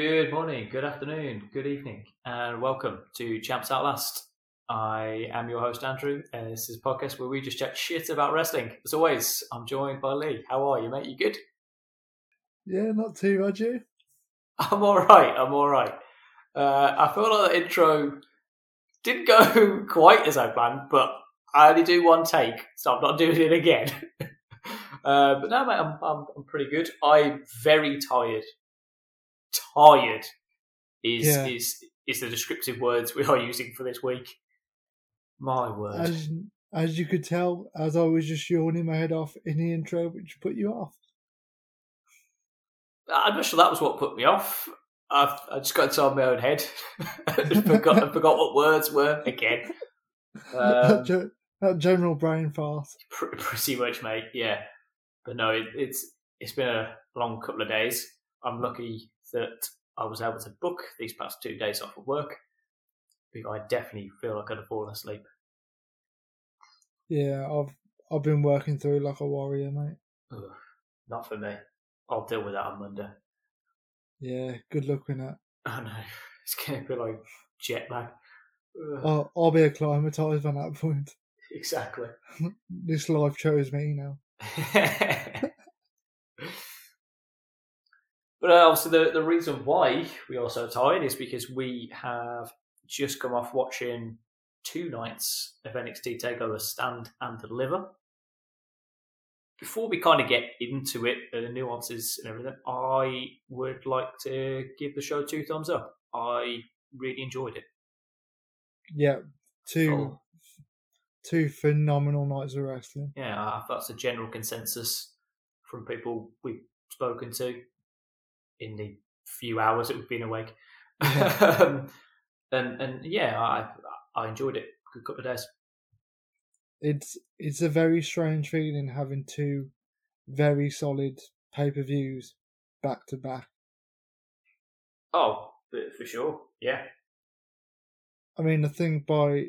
Good morning, good afternoon, good evening, and welcome to Champs Outlast. I am your host, Andrew, and this is a podcast where we just chat shit about wrestling. As always, I'm joined by Lee. How are you, mate? You good? Yeah, not too bad, you? I'm alright, I'm alright. Uh, I feel like the intro didn't go quite as I planned, but I only do one take, so I'm not doing it again. uh, but no, mate, I'm, I'm, I'm pretty good. I'm very tired tired is Yeah. is is the descriptive words we are using for this week. My word. As as you could tell, as I was just yawning my head off in the intro, which put you off. I'm not sure that was what put me off. I've, I just got inside my own head. I forgot, I forgot what words were again. that, Um, that general brain fart. pr- pretty much, mate. Yeah, but no, it, it's it's been a long couple of days. I'm lucky that I was able to book these past two days off of work because I definitely feel like I'd have fallen asleep. Yeah, I've I've been working through like a warrior, mate. Ugh, not for me. I'll deal with that on Monday. Yeah, good luck with that. I know. It's going to be like jet lag. I'll, I'll be acclimatized by that point. Exactly. This life chose me now. But uh, obviously, the, the reason why we are so tired is because we have just come off watching two nights of NXT TakeOver Stand and Deliver. Before we kind of get into it, and the nuances and everything, I would like to give the show two thumbs up. I really enjoyed it. Yeah, two Oh. two phenomenal nights of wrestling. yeah, that's a general consensus from people we've spoken to in the few hours that we've been awake. um, and and yeah, I I enjoyed it. Good couple of days. It's it's a very strange feeling having two very solid pay per views back to back. Oh, for, for sure. Yeah. I mean, I think by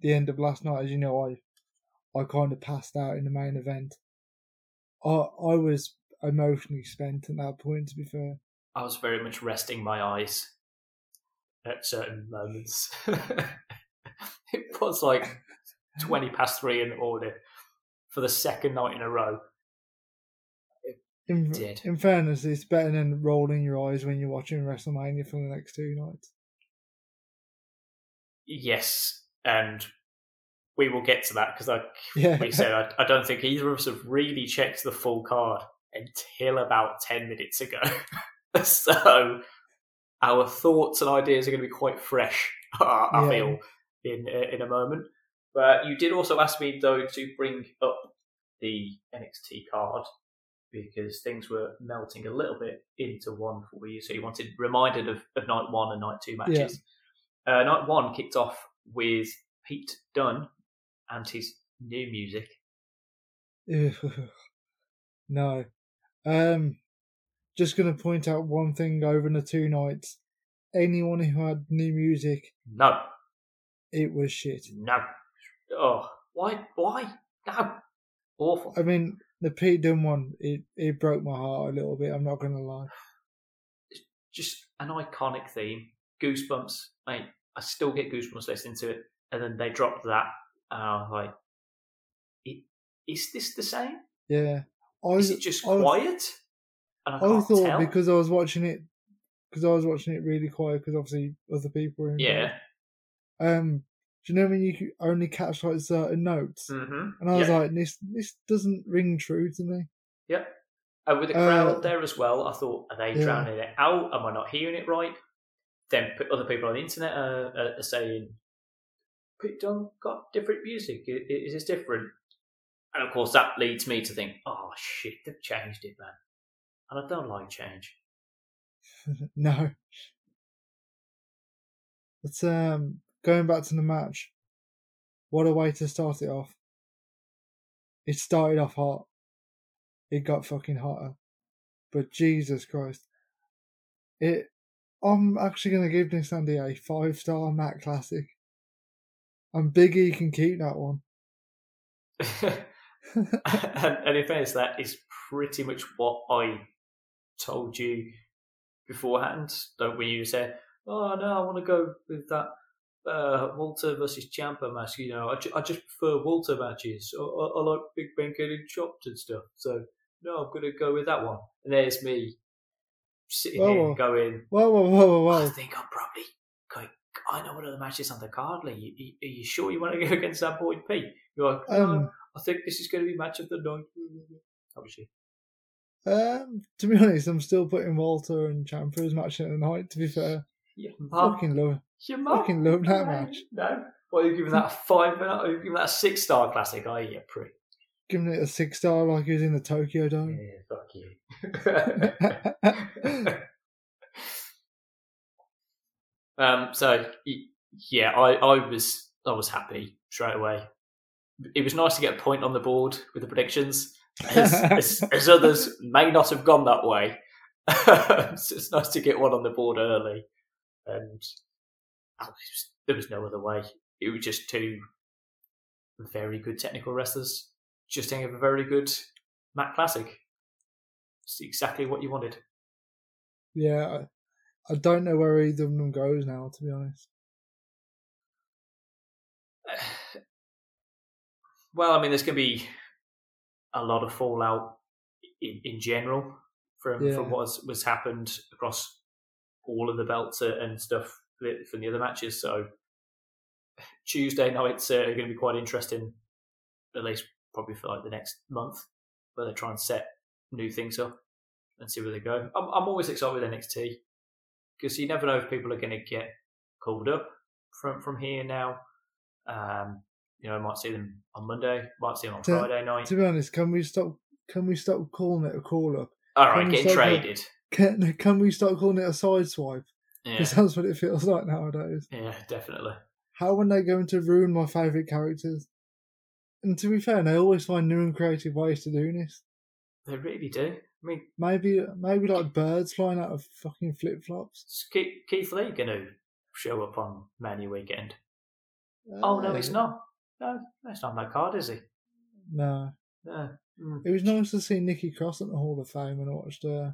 the end of last night, as you know, I I kind of passed out in the main event. I I was emotionally spent at that point. To be fair, I was very much resting my eyes at certain moments. it was like 20 past three in the morning for the second night in a row. in Did. in fairness, it's better than rolling your eyes when you're watching WrestleMania for the next two nights. Yes, and we will get to that because, like Yeah, we said, I, I don't think either of us have really checked the full card until about 10 minutes ago. so our thoughts and ideas are going to be quite fresh, I, Yeah. feel, in, in a moment. But you did also ask me, though, to bring up the NXT card because things were melting a little bit into one for you. So you wanted reminded of, of night one and night two matches. Uh, night one kicked off with Pete Dunne and his new music. no. Um, just gonna point out one thing over the two nights. Anyone who had new music, No, it was shit. no. Oh, why? Why? No. Awful. I mean, the Pete Dunne one, it, it broke my heart a little bit. I'm not gonna lie. Just an iconic theme. Goosebumps. Mate, I still get goosebumps listening to it. And then they dropped that. And I was like, "I- is this the same? Yeah, I Is it just I, quiet? And I I thought tell. because I was watching it, because I was watching it really quiet, because obviously other people were in. yeah. Um, do you know when you only catch like certain notes? Mm-hmm. And I was yeah. like, this this doesn't ring true to me. Yep. And with the crowd Uh, there as well, I thought, are they yeah. drowning it out? Am I not hearing it right? Then other people on the internet are, are, saying, Pete Dunne got different music. Is this different? And of course, that leads me to think, oh shit, they've changed it, man. And I don't like change. no. But um, going back to the match, what a way to start it off. It started off hot. It got fucking hotter. But Jesus Christ. It I'm actually gonna give this Andy a five star Matt Classic. And Big E can keep that one. and, and in fairness, that is pretty much what I told you beforehand. Don't we? You say, "Oh no, I want to go with that uh, Walter versus Ciampa match." You know, I, ju- I just prefer Walter matches. I, I, I like Big Ben getting chopped and stuff. So no, I'm going to go with that one. And there's me sitting Whoa, here whoa. going, Whoa, whoa, whoa, whoa, I think I'm probably going. I know one of the matches on the card. Lee. You- you- Are you sure you want to go against that boy Pete? You're like, no, Um, I think this is going to be match of the night. Obviously, um, to be honest, I'm still putting Walter and Ciampa as match of the night. To be fair, Your fucking love. Fucking love that match. No. What are you giving that a five? Are you giving that a six star classic? Are you, you prick? Giving it a six star like he was in the Tokyo Dome. Yeah, fuck you. um. So yeah, I, I was I was happy straight away. It was nice to get a point on the board with the predictions, as, as, as others may not have gone that way. so it's nice to get one on the board early, and oh, was- there was no other way. It was just two very good technical wrestlers just having a very good Mac Classic. It's exactly what you wanted. Yeah, I, I don't know where either of them goes now. To be honest, Well, I mean, there's going to be a lot of fallout in, in general from Yeah. from what has, was happened across all of the belts and stuff from the other matches. So Tuesday nights uh, are going to be quite interesting, at least probably for like the next month, where they try and set new things up and see where they go. I'm, I'm always excited with NXT because you never know if people are going to get called up from from here now. Um, you know, I might see them on Monday, might see them on To- Friday night. to be honest, can we stop? Can we stop calling it a call up? All right, can we getting stop traded. Can Can we stop calling it a side swipe? Yeah, Because that's what it feels like nowadays. yeah, definitely. How are they going to ruin my favourite characters? And to be fair, they always find new and creative ways to do this. They really do. I mean, Maybe, maybe like birds flying out of fucking flip flops. Keith, Lee going to show up on Mania weekend? Uh, oh no, he's not. No, that's not on that card, is he? No, No. Mm. it was nice to see Nikki Cross at the Hall of Fame when I watched uh,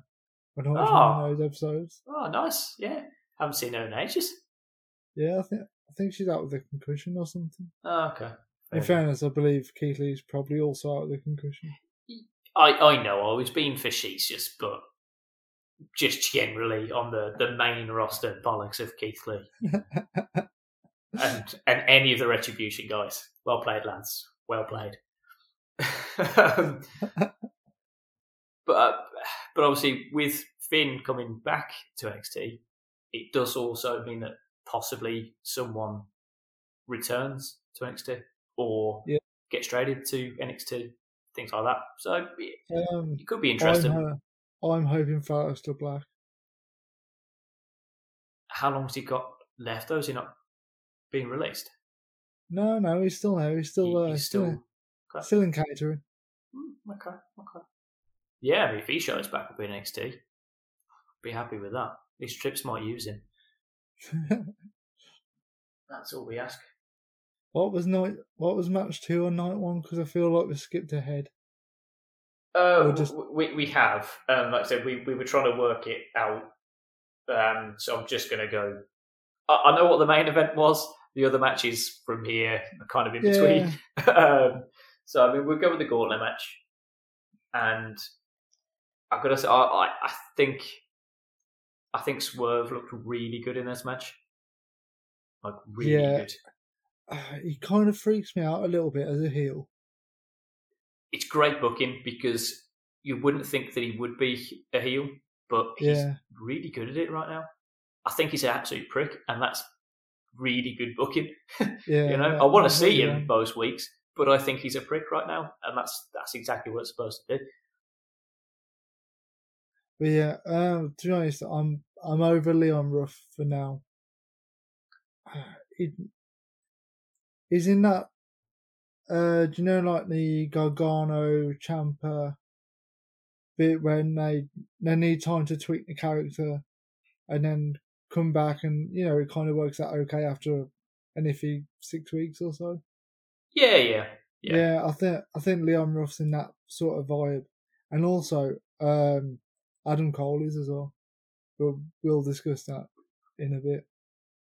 when I watched Oh. one of those episodes. Oh, nice. Yeah, haven't seen her in ages. Yeah, I think I think she's out with a concussion or something. Oh, okay. In Fair fairness, I believe Keith Lee's probably also out with a concussion. I, I know I was being facetious, but just generally on the, the main roster bollocks of Keith Lee and and any of the Retribution guys. Well played, lads. Well played. um, but uh, but obviously with Finn coming back to NXT, it does also mean that possibly someone returns to NXT or Yeah. gets traded to NXT, things like that. So it, Um, it could be I'm, interesting. uh, I'm hoping for Aleister Black. How long has he got left? Though is he not being released? No, no, he's still there. He's still He- uh, he's still still okay. still in catering. Mm, okay, okay. Yeah, I mean, if he shows back up in NXT, be happy with that. These trips might use him. That's all we ask. what was night? What was match two on night one? Because I feel like we skipped ahead. Oh, Or just- we we have. Um, like I said, we, we were trying to work it out. Um, so I'm just going to go. I, I know what the main event was. The other matches from here are kind of in between. um, so I mean, we'll go with the gauntlet match, and I've got to say, I, I, I think, I think Swerve looked really good in this match, like really Yeah. good. Uh, he kind of freaks me out a little bit as a heel. It's great booking because you wouldn't think that he would be a heel, but he's Yeah. really good at it right now. I think he's an absolute prick, and that's really good booking. Yeah, you know, that- I want to see what him most weeks, but I think he's a prick right now, and that's that's exactly what it's supposed to do. But yeah, um, to be honest, I'm I'm over Leon Ruff for now. He, he's in that. Uh, do you know like the Gargano Ciampa bit when they they need time to tweak the character, and then come back and you know it kind of works out okay after an iffy six weeks or so. Yeah, yeah, Yeah. Yeah. I think I think Leon Ruff's in that sort of vibe, and also um, Adam Cole is as well. but we'll discuss that in a bit.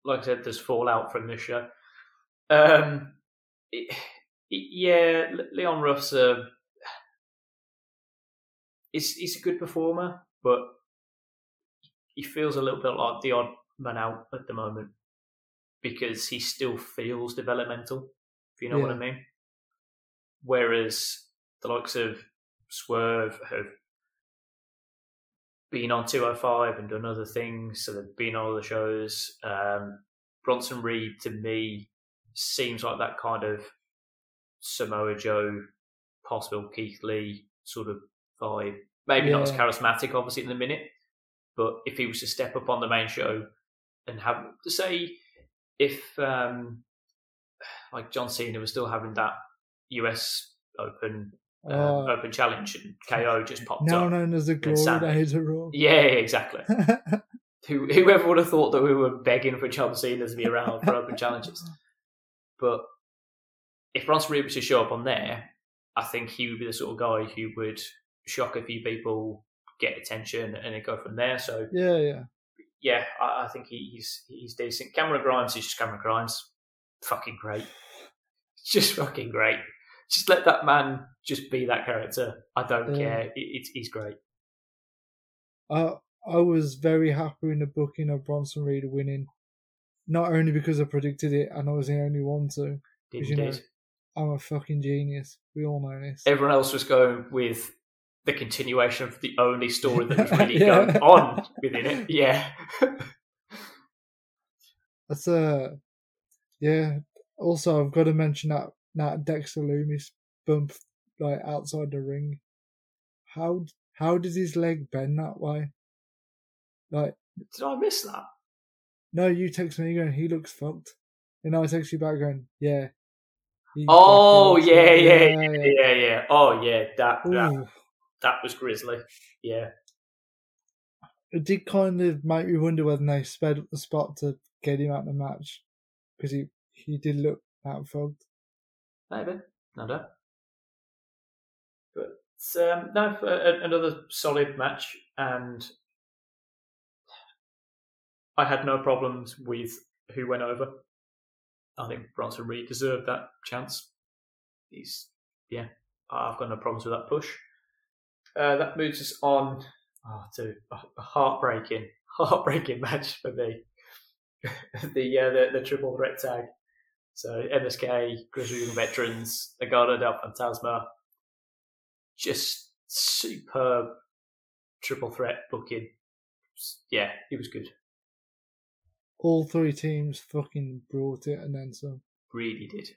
like I said, there's fallout from this show. Um, it, it- yeah, Leon Ruff's a he's a good performer, but he feels a little bit like the odd man out at the moment because he still feels developmental. If you know what I mean. Whereas the likes of Swerve have been on 205 and done other things, so they've been on other shows. Um, Bronson Reed to me seems like that kind of Samoa Joe, possible Keith Lee sort of vibe. Maybe not as charismatic, obviously, in the minute, but if he was to step up on the main show and have, say, if um, like John Cena was still having that US Open um, Oh. Open Challenge and KO just popped now up. known as the Glory. Days of Raw. Yeah, yeah, exactly. Who, whoever would have thought that we were begging for John Cena to be around for open challenges? But if Bronson Reed was to show up on there, I think he would be the sort of guy who would shock a few people, get attention, and then go from there. So yeah, yeah. yeah, I, I think he, he's he's decent. Cameron Grimes is just Cameron Grimes, fucking great, just fucking great. Just let that man just be that character. I don't Yeah. care. It, it's he's great. I I was very happy in the booking of Bronson Reed winning, not only because I predicted it and I was the only one to. Indeed. you know, I'm a fucking genius. We all know this. everyone else was going with the continuation of the only story that was really Yeah. going on within it. Yeah. That's uh, yeah. Also, I've got to mention that that Dexter Lumis bump like outside the ring. How how did his leg bend that way? Like, Did I miss that? no, you text me going, he looks fucked, and I text you back going, yeah. He Oh yeah, yeah, fucked." yeah, yeah, yeah. Oh yeah, that that, Ooh. that was grisly. Yeah. It did kind of make me wonder whether they sped up the spot to get him out of the match because he he did look out fucked. Maybe. No doubt. But um, no, a- a- another solid match, and I had no problems with who went over. I think Bronson Reed deserved that chance. He's yeah, I've got no problems with that push. Uh, that moves us on oh, to a heartbreaking, heartbreaking match for me. the, uh, the the triple threat tag. So MSK, Grizzly Veterans, Legado del Fantasma, just superb triple threat booking. Yeah, it was good. All three teams fucking brought it and then some. Really did.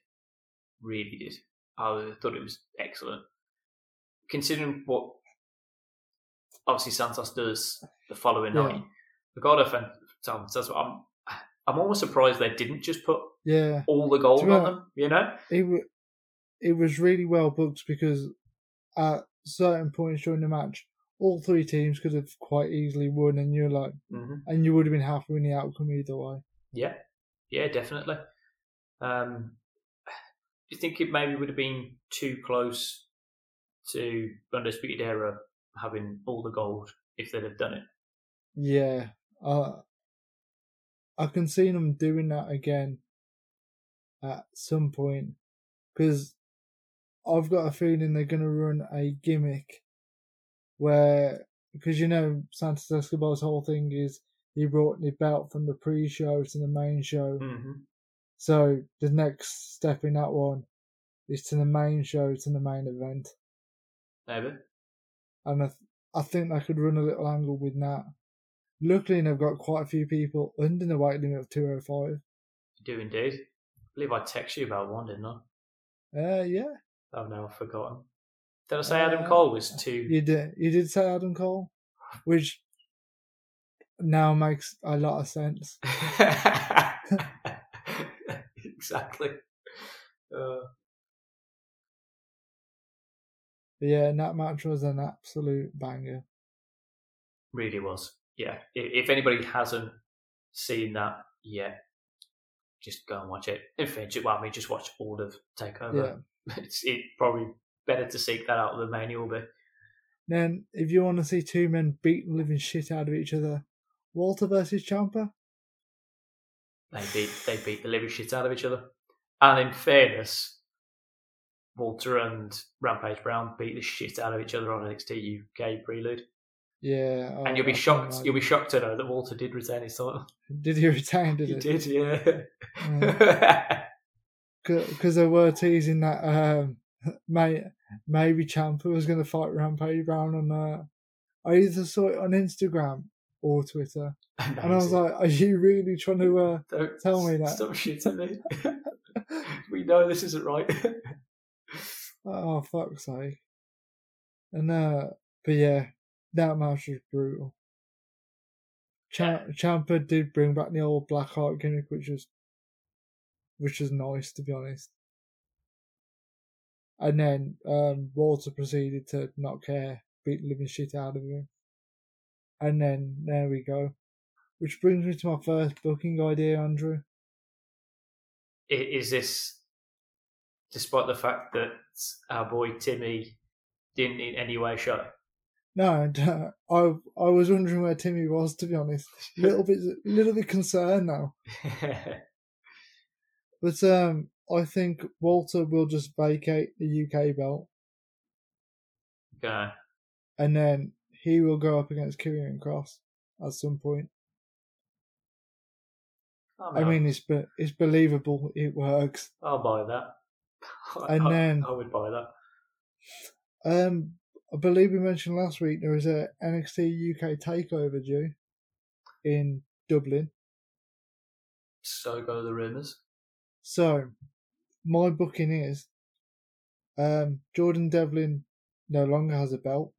Really did. I thought it was excellent. Considering what obviously Santos does the following Yeah. night, Legado del Fantasma, I'm, I'm almost surprised they didn't just put Yeah, all the gold on them, you know? it it was really well booked because at certain points during the match, all three teams could have quite easily won, and you're like, hmm and you would have been happy with the outcome either way. Yeah, yeah, definitely. Um, do you think it maybe would have been too close to Undisputed Era having all the gold if they'd have done it? Yeah, uh, I can see them doing that again at some point because I've got a feeling they're going to run a gimmick where because you know Santos Escobar's whole thing is he brought the belt from the pre-show to the main show, Mm-hmm. so the next step in that one is to the main show to the main event, Maybe. And I, th- I think they could run a little angle with that. Luckily, they've got quite a few people under the weight limit of 205. You do indeed. I believe I texted you about one, didn't I? Uh, yeah, Oh I've forgotten. Did I say Adam Uh, Cole was two? you did. You did say Adam Cole, which now makes a lot of sense. exactly. Uh, But yeah, that match was an absolute banger. really was. Yeah. If, if anybody hasn't seen that yet, just go and watch it. In fact, well, I mean, just watch all of Takeover. It's it probably better to seek that out than the manual, but Then, if you want to see two men beat the living shit out of each other, Walter versus Ciampa. They beat they beat the living shit out of each other. And in fairness, Walter and Rampage Brown beat the shit out of each other on NXT UK Prelude. Yeah, and you'll be shocked. can You'll be shocked to know that Walter did retain his title. Did he retain? Did He it? did, yeah. Yeah. Because they were teasing that um, may, maybe Ciampa was going to fight Rampage Brown on. Uh, I either saw it on Instagram or Twitter, and I was like, "Are you really trying to?" Uh... Don't tell me that. Stop shitting me. we know this isn't right. Oh fuck's sake! And uh, but yeah, that match was brutal. Cha- Ciampa did bring back the old Black Heart gimmick, which was, which was nice to be honest. And then um, Walter proceeded to not care, beat the living shit out of him. And then there we go. Which brings me to my first booking idea, Andrew. Is this despite the fact that our boy Timmy didn't in any way show? No, I I was wondering where Timmy was to be honest. A Little bit, little bit concerned now. But um, I think Walter will just vacate the UK belt, okay. and then he will go up against Karrion Kross at some point. I mean, it's be- it's believable. It works. I'll buy that. And I, then- I would buy that. Um, I believe we mentioned last week there is a NXT UK takeover due in Dublin. So go the rumours. So, my booking is um, Jordan Devlin no longer has a belt.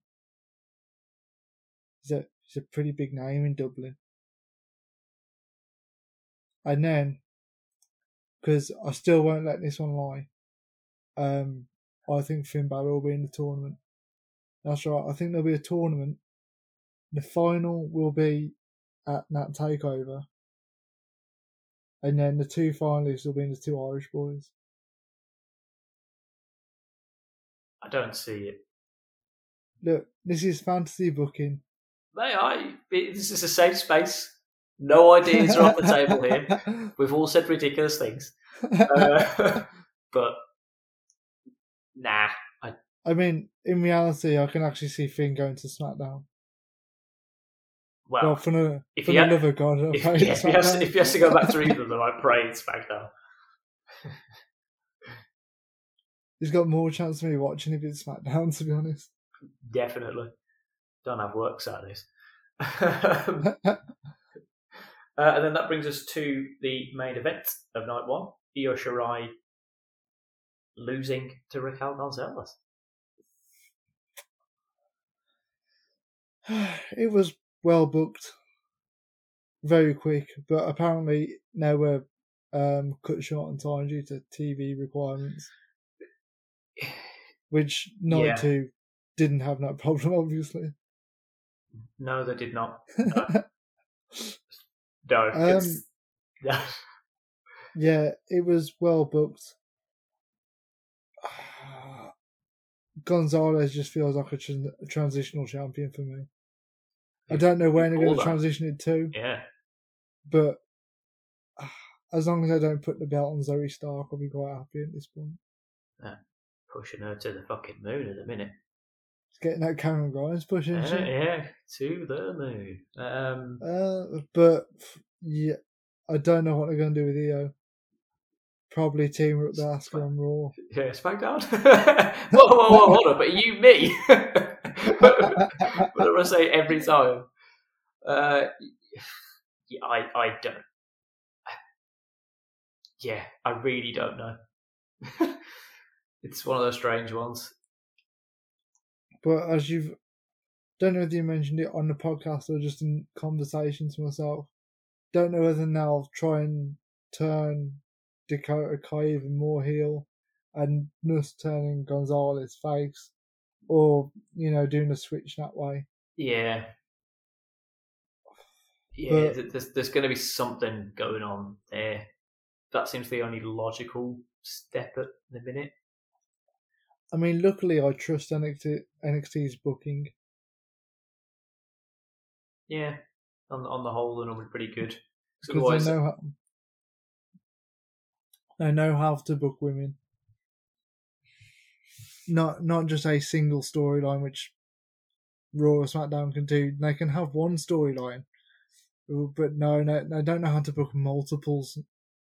He's a, he's a pretty big name in Dublin. And then, because I still won't let this one lie, um, I think Finn Balor will be in the tournament. That's right, I think there'll be a tournament. The final will be at that takeover. And then the two finalists will be the two Irish boys. I don't see it. Look, this is fantasy booking. May I? This is a safe space. No ideas are off the table here. We've all said ridiculous things. Uh, but nah, I mean, in reality, I can actually see Finn going to SmackDown. well, well, for the, if for he the had- love God, if, yeah, if, he has, if he has to go back to either of them, I pray it's SmackDown. He's got more chance of me watching if it's SmackDown, to be honest. Definitely. Don't have work Saturdays. Um, uh, and then that brings us to the main event of night one Io Shirai losing to Raquel Gonzalez. it was well booked, very quick, but apparently now we're um, cut short on time due to TV requirements, which Night Yeah. 2 didn't have that problem, obviously. No, they did not. No. Um, it's- Yeah, it was well booked. Gonzalez just feels like a, tran- a transitional champion for me. I don't know when they're going to transition it to, Yeah. but ah, as long as I don't put the belt on Zoey Stark, I'll be quite happy at this point. Pushing her to the fucking moon at the minute. It's getting that Cameron Grimes pushing. Yeah, shit. yeah, to the moon. Um, Uh, but yeah, I don't know what they're going to do with Io. Probably team up with Asuka on Raw. yeah, SmackDown. whoa, whoa, whoa, hold on, but you me? what do I say every time? Uh, yeah, I, I don't. Yeah, I really don't know. it's one of those strange ones. But as you've, don't know if you mentioned it on the podcast or just in conversations to myself. Don't know whether now I'll try and turn Dakota Kai even more heel and Nuss turning Gonzalez face, or you know doing a switch that way. Yeah. Yeah, But- there's, there's going to be something going on there. That seems the only logical step at the minute. I mean, luckily I trust NXT, NXT's booking. Yeah. On on the whole, they're normally pretty good. because they know how, they know how to book women. Not not just a single storyline, which Raw or SmackDown can do. They can have one storyline, but no, no, they don't know how to book multiples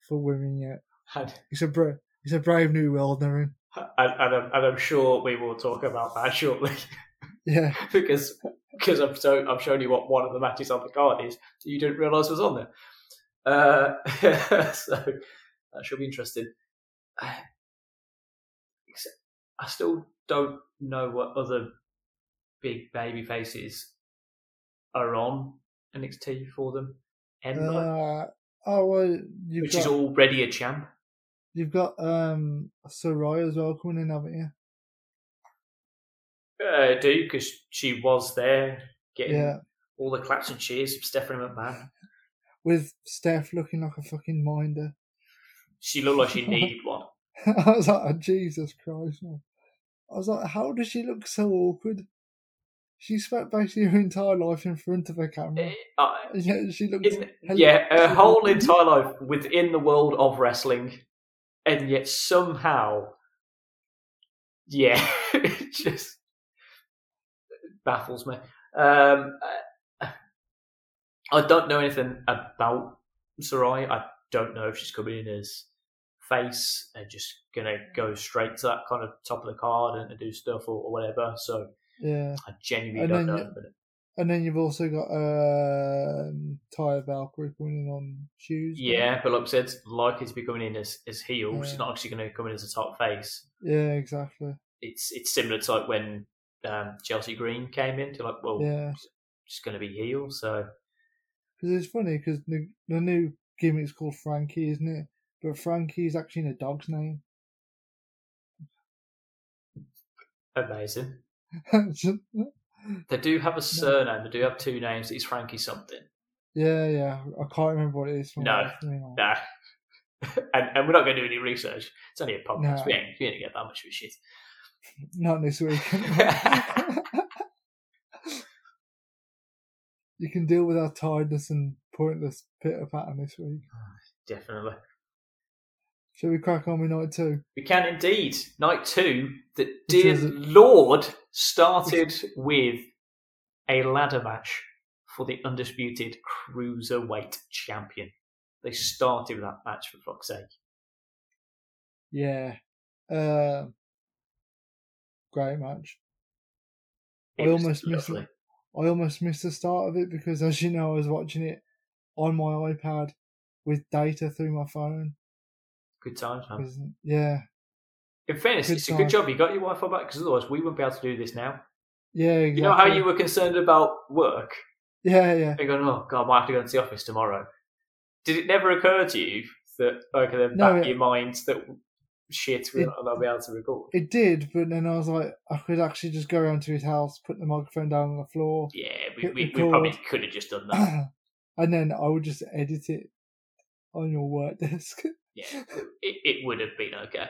for women yet. and, It's a bra- it's a brave new world they're in. and, and, I'm, and I'm sure we will talk about that shortly Yeah, because because I'm so I'm showing you what one of the matches on the card is that you didn't realise was on there. Uh, so that should be interesting. I, I still don't know what other big baby faces are on NXT for them. Ember, uh, oh well, which got is already a champ. you've got um Sarray as well coming in, haven't you? Uh, do because she was there getting Yeah, all the claps and cheers from Stephanie McMahon. with Steph looking like a fucking minder. She looked like she needed one. I was like, oh, Jesus Christ, man. I was like, how does she look so awkward? She spent basically her entire life in front of a camera. Uh, Yeah, she looks. in, yeah, her she whole entire life within the world of wrestling, and yet somehow, yeah, it just baffles me. Um, I don't know anything about Sarray. I don't know if she's coming in as face and just gonna go straight to that kind of top of the card and, and do stuff or, or whatever. So Yeah, I genuinely And don't know. you- But and then you've also got um, Taya Valkyrie coming in on Tuesday. yeah, but like I said, likely to be coming in as, as heel. She's not actually going to come in as a top face. Yeah, exactly. It's it's similar to like when um, Chelsea Green came in. To like, well, Yeah, she's going to be heel. So because it's funny because the, the new gimmick's called Franky, isn't it? But Frankie is actually in a dog's name. amazing. They do have a surname. They do have two names. It's Frankie something. yeah, yeah. I can't remember what it is. from No. Nah. and, and we're not going to do any research. It's only a podcast. No. We ain't going to get that much of a shit. Not this week. you can deal with our tiredness and pointless pitter pattern this week. Definitely. Shall we crack on with night two? We can indeed. Night two, the dear? Lord started with a ladder match for the undisputed cruiserweight champion. They started with that match for fuck's sake. Yeah. Uh, great match. It I almost missed lovely. I almost missed the start of it because, as you know, I was watching it on my iPad with data through my phone. Good times, man. 'Cause- Yeah, In fairness, Good it's a good job you got your Wi-Fi back because otherwise we wouldn't be able to do this now. yeah, exactly. You know how you were concerned about work? Yeah, yeah. You're going, oh god, I might have to go into the office tomorrow. Did it never occur to you that okay, then No, back it- your mind that shit, we're It- not going to be able to record? It did, but then I was like, I could actually just go around to his house, put the microphone down on the floor, Yeah, we, we, we probably could have just done that. and then I would just edit it on your work desk. yeah, it, it would have been okay.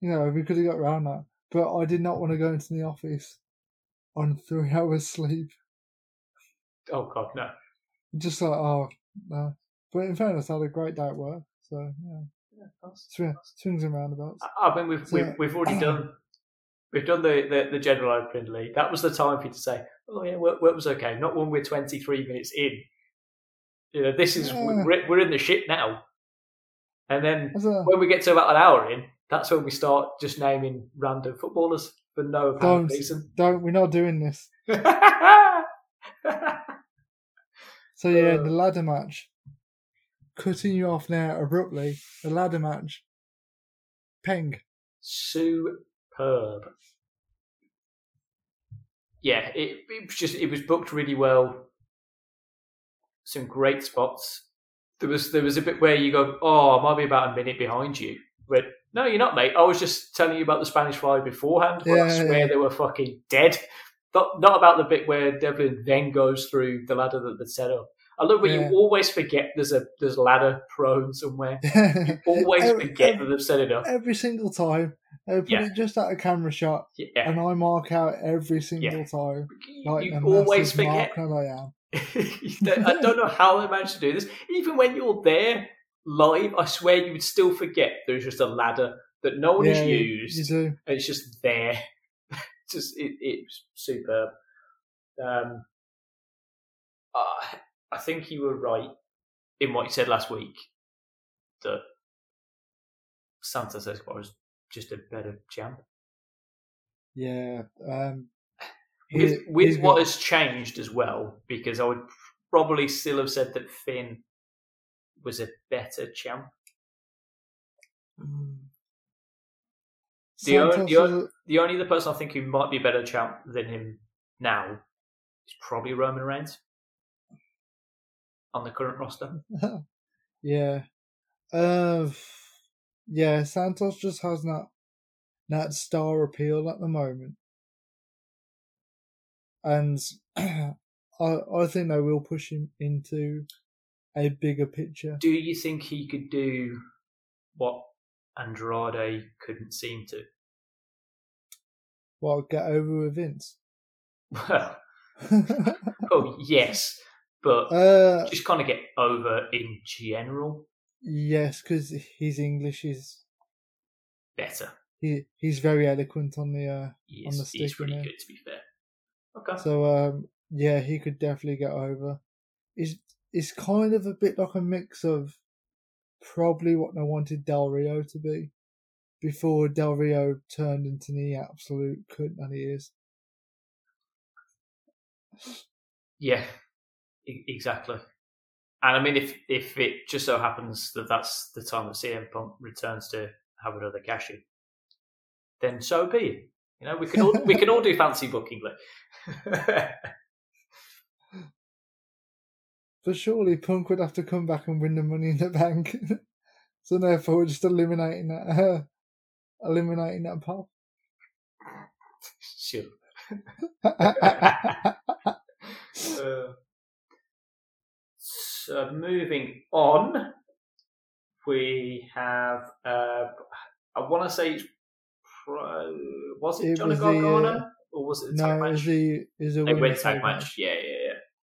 you know, we could have got around that. But I did not want to go into the office on three hours sleep. Oh god, no. Just like, oh, no. But in fairness, I had a great day at work. So, yeah. Swing, swings and roundabouts. I mean, we've So- we've, we've already done we've done the, the, the general opening league. That was the time for you to say, oh yeah, work, work was okay. Not when we're twenty three minutes in. You know, this is Yeah. we're, we're in the shit now. And then a- when we get to about an hour in, that's when we start just naming random footballers for no apparent Don't. reason. don't, we're not doing this. So, yeah, Uh. the ladder match. Cutting you off now abruptly. The ladder match. Peng. Superb. Yeah, it, it was just it was booked really well. Some great spots. There was there was a bit where you go, oh, I might be about a minute behind you. But no, you're not, mate. I was just telling you about the Spanish fly beforehand. Where I Yeah, they were fucking dead. Not, not about the bit where Devlin then goes through the ladder that they'd set up. I love when Yeah. you always forget there's a there's a ladder prone somewhere. Always Every- forget every- that they've set it up. every single time. They put Yeah. it just at a camera shot, Yeah. and I mark out every single time. You, Like you always forget. I am. I don't know how they managed to do this. Even when you're there live, I swear you would still forget there's just a ladder that no one yeah, has you- used. And it's just there. just it, it's superb. Um, uh, I think you were right in what you said last week that Santos Escobar is just a better champ. Yeah. Um, With, with what has changed as well, because I would probably still have said that Finn was a better champ. Mm. The o- Santos the o- is- The only other person I think who might be a better champ than him now is probably Roman Reigns on the current roster. yeah. Uh, yeah, Santos just has that that star appeal at the moment. And I I think they will push him into a bigger picture. Do you think he could do what Andrade couldn't seem to? What get over with Vince? Well, oh yes, but uh just kind of get over in general yes, because his English is better. he he's very eloquent on the uh He On the he is stick, pretty innit? good, to be fair. Okay. So um, yeah, he could definitely get over. It's it's kind of a bit like a mix of probably what they wanted Del Rio to be before Del Rio turned into the absolute cunt that he is. Yeah, e- exactly. And I mean, if if it just so happens that that's the time that CM Punk returns to have another cash in, then so be it. You know, we can all we can all do fancy booking. But surely Punk would have to come back and win the Money in the Bank. so therefore, we're just eliminating that, uh, eliminating that pop. sure. Uh, so moving on, we have. Uh, I want to say, it's pro, was it, It Johnny was Gargano uh, or was it a no, tag it match? was the is a They went tag tag match. Yeah, yeah,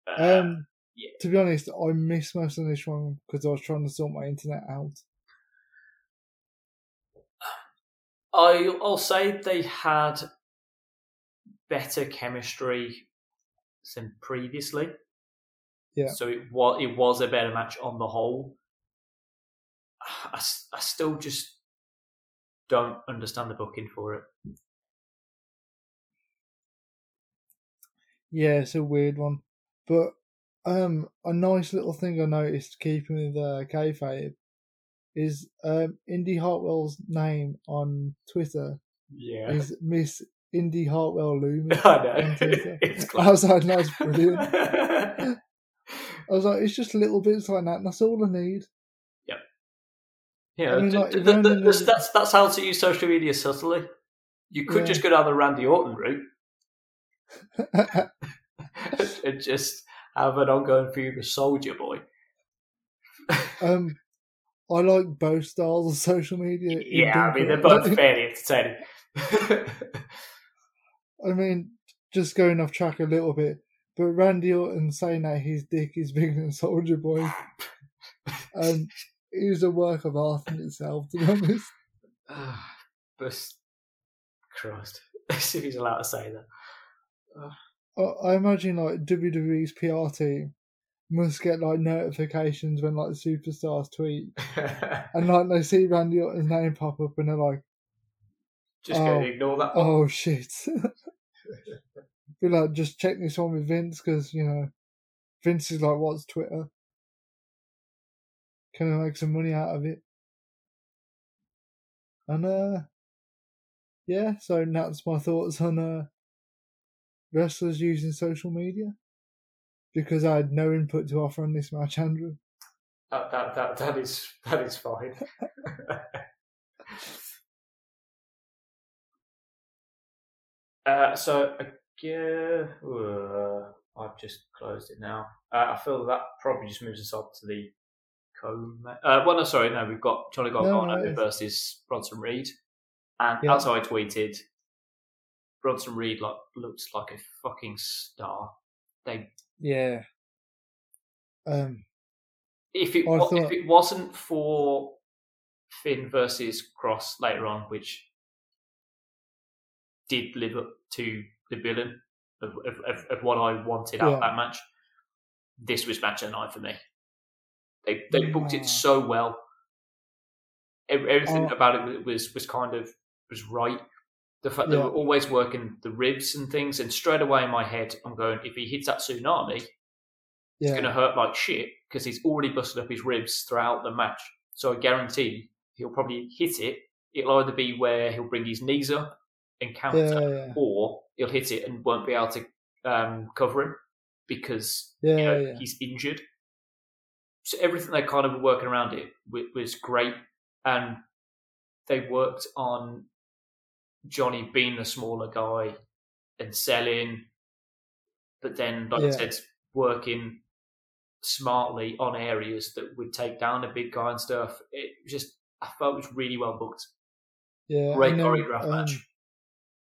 yeah. Uh, Um, yeah. to be honest, I missed most of this one because I was trying to sort my internet out. I, I'll say they had better chemistry than previously. Yeah. So it was it was a better match on the whole. I, I still just don't understand the booking for it. Yeah, it's a weird one, but um, a nice little thing I noticed keeping with uh, kayfabe is um, Indi Hartwell's name on Twitter Yeah. is Miss Indi Hartwell Lumis. I know. on Twitter. it's I was like, that's class. brilliant. I was like, it's just little bits like that. And that's all I need. Yeah, I mean, like, d- the- the- the- that's that's how to use social media subtly. You could Yeah. just go down the Randy Orton route and just have an ongoing feud with Soldier Boy. um, I like both styles of social media. Yeah, I mean they're both fairly entertaining. I mean, just going off track a little bit, but Randy Orton saying that his dick is bigger than Soldier Boy, um, is a work of art in itself, to be honest. Ah, but Christ, if he's allowed to say that. Ah. I, I imagine like WWE's PR team must get like notifications when like superstars tweet, and like they see Randy Orton's name pop up, and they're like, just Oh. gonna ignore that one. "Oh shit." Be like, just check this one with Vince because you know, Vince is like, "What's Twitter? Can I make some money out of it?" And uh, yeah. So that's my thoughts on uh wrestlers using social media because I had no input to offer on this match, Andrew. That, that that that is that is fine. uh, so again, uh, I've just closed it now. Uh, I feel that probably just moves us on to the co. Uh, well, no, sorry, no, we've got Johnny Gargano no, versus Bronson Reed, and Yeah. as I tweeted, Bronson Reed like looks like a fucking star. They Yeah, Um, if it I thought- if it wasn't for Finn versus Kross later on, which did live up to the billing of, of, of, of what I wanted out of Yeah. that match, this was match of the night for me. They they booked Yeah. it so well. Everything Oh. about it was was kind of was right. The fact they Yeah. were always working the ribs and things, and straight away in my head, I'm going, if he hits that tsunami, it's going to hurt like shit because he's already busted up his ribs throughout the match. So I guarantee he'll probably hit it. It'll either be where he'll bring his knees up and counter, yeah, yeah, or he'll hit it and won't be able to um, cover him because yeah, you know, yeah. he's injured. So everything they kind of were working around it wa- was great, and they worked on Johnny being the smaller guy and selling, but then, like Yeah. I said, working smartly on areas that would take down a big guy and stuff. It just, I felt it was really well booked. yeah. Great then, choreographed um, match.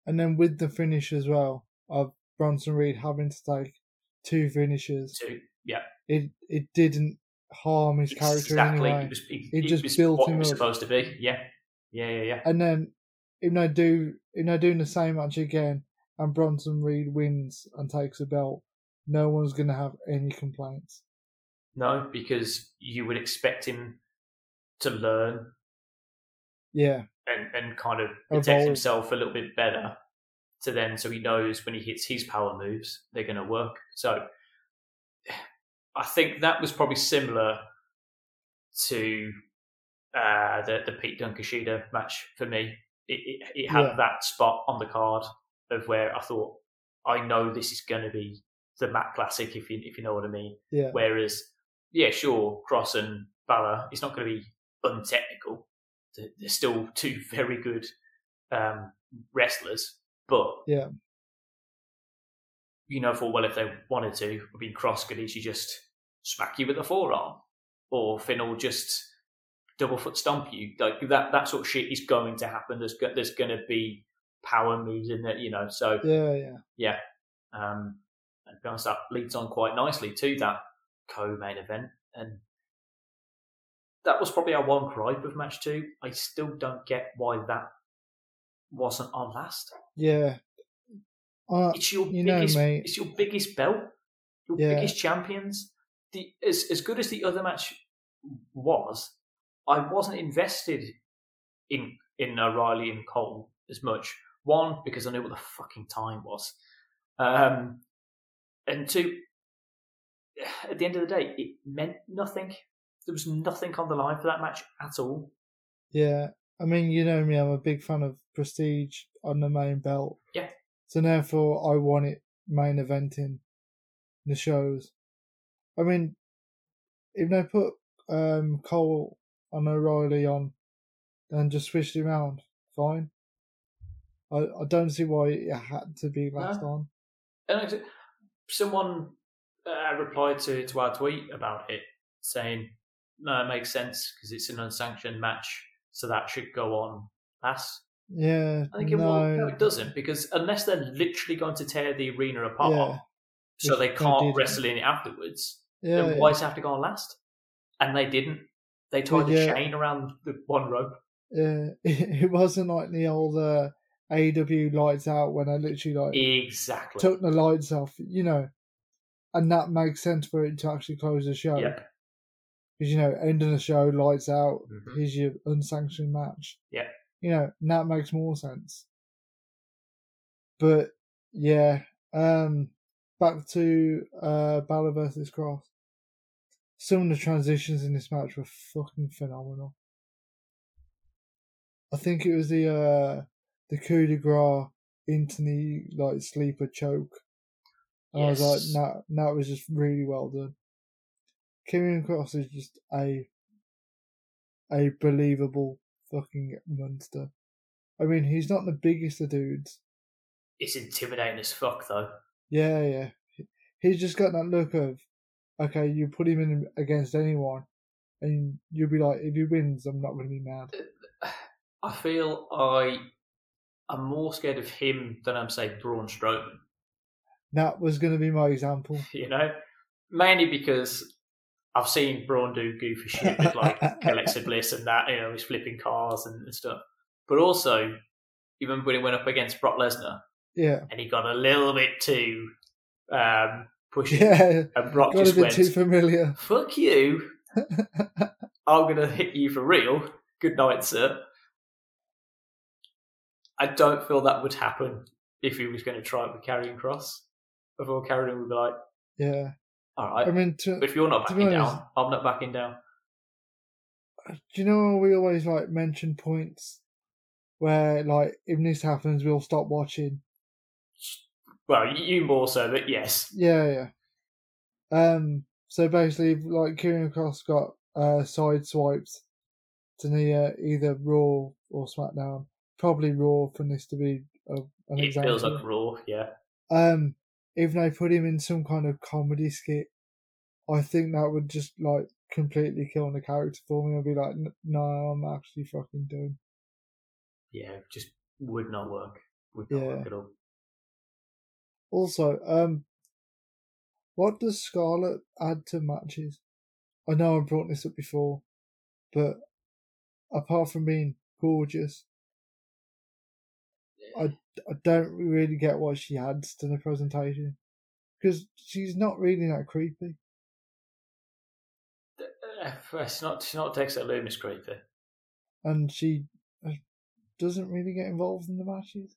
And then with the finish as well of Bronson Reed having to take two finishes, Too. Yeah, it it didn't harm his character exactly. anyway. It was, it, It it just was built what him it was up. supposed to be. Yeah, yeah, yeah, yeah. And then if they do if they doing the same match again and Bronson Reed wins and takes a belt, no one's gonna have any complaints. No, because you would expect him to learn Yeah, and, and kind of protect Evolve. himself a little bit better to then so he knows when he hits his power moves they're going to work so i think that was probably similar to uh, the, the Pete Dunne Kushida match for me it, it, it had Yeah. that spot on the card of where i thought i know this is going to be the Matt classic if you if you know what i mean yeah, Whereas, yeah, sure, Kross and Balor, it's not going to be untechnical. They're they're still two very good um, wrestlers, but Yeah. you know, for well, if they wanted to, I mean, Kross could easily just smack you with a forearm, or Finn will just double foot stomp you. Like that, that sort of shit is going to happen. There's there's going to be power moves in there, you know. So yeah, yeah. yeah. Um, and to be honest, that leads on quite nicely to that co-main event, and that was probably our one gripe of match two. I still don't get why that wasn't on last. Yeah. Uh, It's your you know, biggest, mate. it's your biggest belt, your Yeah. biggest champions. The as as good as the other match was, I wasn't invested in in O'Reilly and Cole as much. One because I knew what the fucking time was, um, and two, at the end of the day, it meant nothing. There was nothing on the line for that match at all. Yeah, I mean, you know me, I'm a big fan of prestige on the main belt. Yeah. So therefore, I want it main eventing the shows. I mean, if they put um, Cole and O'Reilly on and just switched it around, fine. I, I don't see why it had to be last on. And said, someone uh, replied to, to our tweet about it, saying, "No, it makes sense because it's an unsanctioned match, so that should go on last." Yeah, I think it no, will. No, it doesn't because unless they're literally going to tear the arena apart, Yeah. so they they can't didn't. wrestle in it afterwards, Yeah, then why it have to go on last? And they didn't. They tied the yeah. chain around the one rope. yeah. It wasn't like the old uh, AEW lights out when I literally like Exactly. took the lights off, you know, and that makes sense for it to actually close the show. Yep. Because, you know, end of the show, lights out, Mhm. here's your unsanctioned match. Yeah. You know, and that makes more sense. But, yeah, um, back to uh, Balor versus Kross. Some of the transitions in this match were fucking phenomenal. I think it was the uh, the coup de grace into the like sleeper choke. And I was like, Yes. that that was just really well done. Karrion Kross is just a a believable fucking monster. I mean, he's not the biggest of dudes. It's intimidating as fuck, though. Yeah, yeah. He's just got that look of, okay, you put him in against anyone, and you'll be like, if he wins, I'm not going to be mad. I feel I I'm more scared of him than I'm say Braun Strowman. That was going to be my example. You know, mainly because I've seen Braun do goofy shit with like Alexa Bliss and that, you know, he's flipping cars and, and stuff. But also, you remember when he went up against Brock Lesnar Yeah. and he got a little bit too um, pushy, Yeah. and Brock Got a just bit went, too familiar. "Fuck you! I'm gonna hit you for real. Good night, sir." I don't feel that would happen if he was going to try it with Karrion Kross. Before Karrion would be like, Yeah. "All right." I mean, to, But if you're not To backing honest- down, I'm not backing down. do you know we always like mention points where like if this happens we'll stop watching Well, you more so, but yes. yeah yeah um so basically like Karrion Kross got uh side swipes to the uh, either Raw or SmackDown probably Raw for this to be a, an It example feels like raw, yeah. um if they put him in some kind of comedy skit I think that would just like completely kill the character for me I'd be like no I'm actually fucking done Yeah, just would not work. Would not Yeah. work at all. Also, um, what does Scarlett add to matches? I know I've brought this up before, but apart from being gorgeous, I I don't really get what she adds to the presentation because she's not really that creepy. Uh, It's not, it's not Dexter Lumis creepy. and she uh, doesn't really get involved in the matches.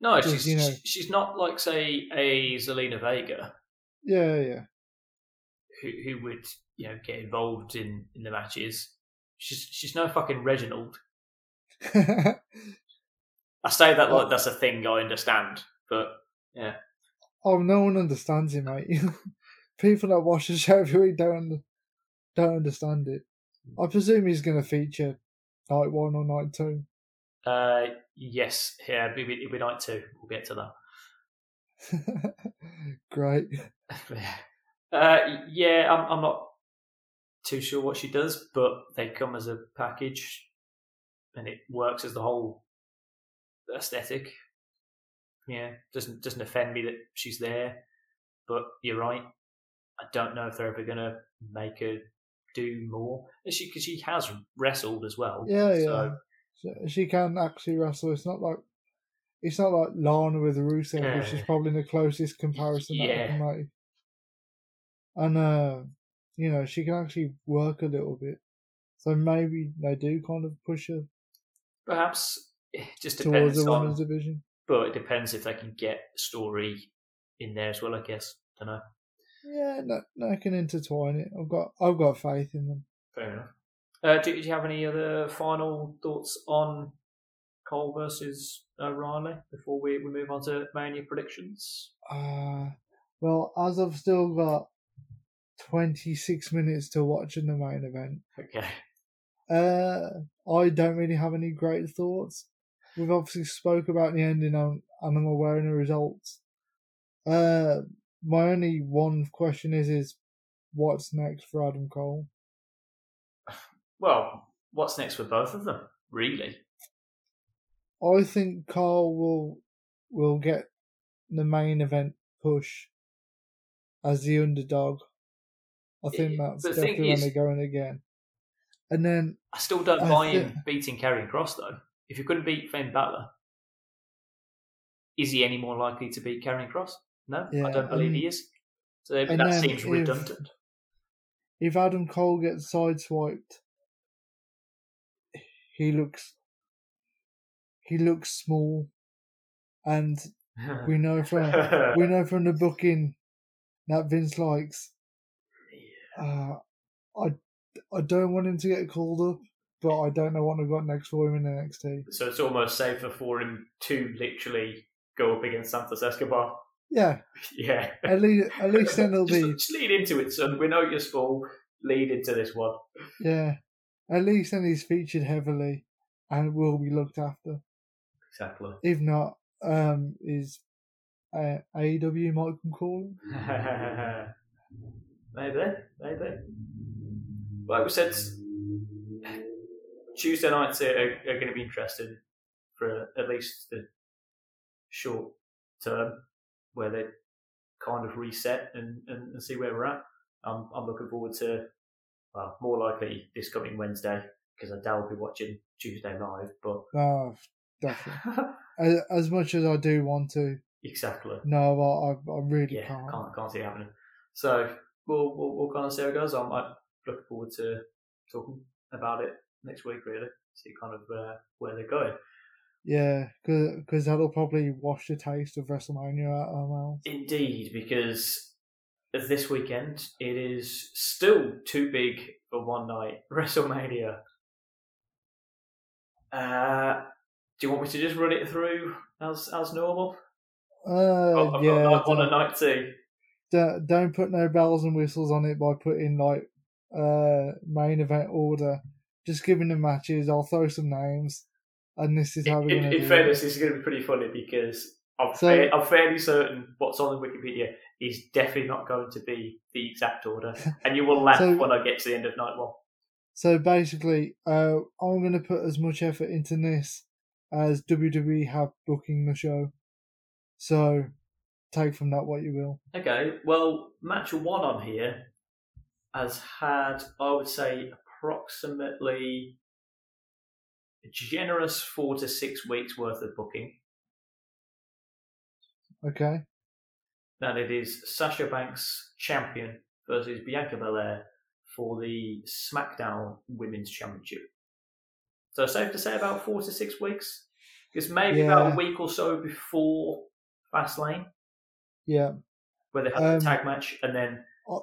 No, she's, you know- she's not like, say, a Zelina Vega Yeah, yeah, who, who would, you know, get involved in, in the matches. She's she's no fucking Reginald. I say that like Oh. that's a thing I understand, but yeah. oh, no one understands it, mate. People that watch the show every week don't don't understand it. I presume he's going to feature night one or night two. uh, yes, yeah, it'll be, it'll be night two. We'll get to that. Great. uh, yeah, I'm, I'm not too sure what she does, but they come as a package, and it works as the whole aesthetic. Yeah, doesn't doesn't offend me that she's there, but you're right. I don't know if they're ever gonna make her do more. And she because she has wrestled as well. Yeah, yeah. So she can actually wrestle. It's not like it's not like Lana with Rusev, which is probably the closest comparison that I Yeah. can make. And uh, you know, she can actually work a little bit. So maybe they do kind of push her perhaps it just towards depends the on. women's division. But it depends if they can get story in there as well. I guess. Don't know. Yeah, no, no, I can intertwine it. I've got, I've got faith in them. Fair enough. Uh, do, do you have any other final thoughts on Cole versus O'Reilly before we, we move on to Mania predictions? Uh, well, as I've still got 26 minutes to watch in the main event, Okay. uh, I don't really have any great thoughts. We've obviously spoke about the ending and, and I'm aware of the results. Uh, my only one question is, is what's next for Adam Cole? Well, what's next for both of them? Really? I think Carl will will get the main event push as the underdog. I think that's definitely when is- they're going again. And then I still don't I buy him beating Karrion Kross though. If you couldn't beat Finn Balor, is he any more likely to beat Karrion Kross? No, Yeah, I don't believe and- he is. So that seems if- redundant. if Adam Cole gets sideswiped, he looks he looks small, and we know from we know from the booking that Vince likes. Uh, I I don't want him to get called up, but I don't know what they've got next for him in NXT. so it's almost safer for him to literally go up against Santos Escobar. Yeah, Yeah. at least at least then it'll just, be just lead into it, son. We know you're small. Lead into this one. yeah. At least then he's featured heavily and will be looked after. Exactly. If not, um, is uh, AEW might can call him. maybe, maybe. Like we said, Tuesday nights are, are, are going to be interesting for at least the short term, where they kind of reset and, and, and see where we're at. I'm, I'm looking forward to, well, more likely this coming Wednesday because I doubt I'll be watching Tuesday live. But Oh, definitely. as, as much as I do want to, exactly, no, I, I, I really yeah, can't. can't can't see it happening. So we'll we'll, we'll kind of see how it goes. I'm, I'm looking forward to talking about it next week. Really, see kind of uh, where they're going. Yeah, because that'll probably wash the taste of WrestleMania out of our mouths. Indeed, because this weekend it is still too big for one night. WrestleMania. Uh, do you want me to just run it through as as normal? Uh, I've yeah, got night one and night two. don't, don't put no bells and whistles on it by putting like uh main event order. Just giving the matches. I'll throw some names, and this is how In, we're in, gonna in do fairness, it. this is going to be pretty funny because I'm, So- fa- I'm fairly certain what's on the Wikipedia is definitely not going to be the exact order, and you will laugh So- when I get to the end of night one. So basically, uh, I'm gonna put as much effort into this as WWE have booking the show. So take from that what you will. Okay, well, match one on here has had, I would say, approximately a generous four to six weeks worth of booking. Okay. And it is Sasha Banks champion versus Bianca Belair for the SmackDown Women's Championship. So safe to say about four to six weeks, because maybe about a week or so before Fastlane, Yeah. where they had Um, the tag match, and then I-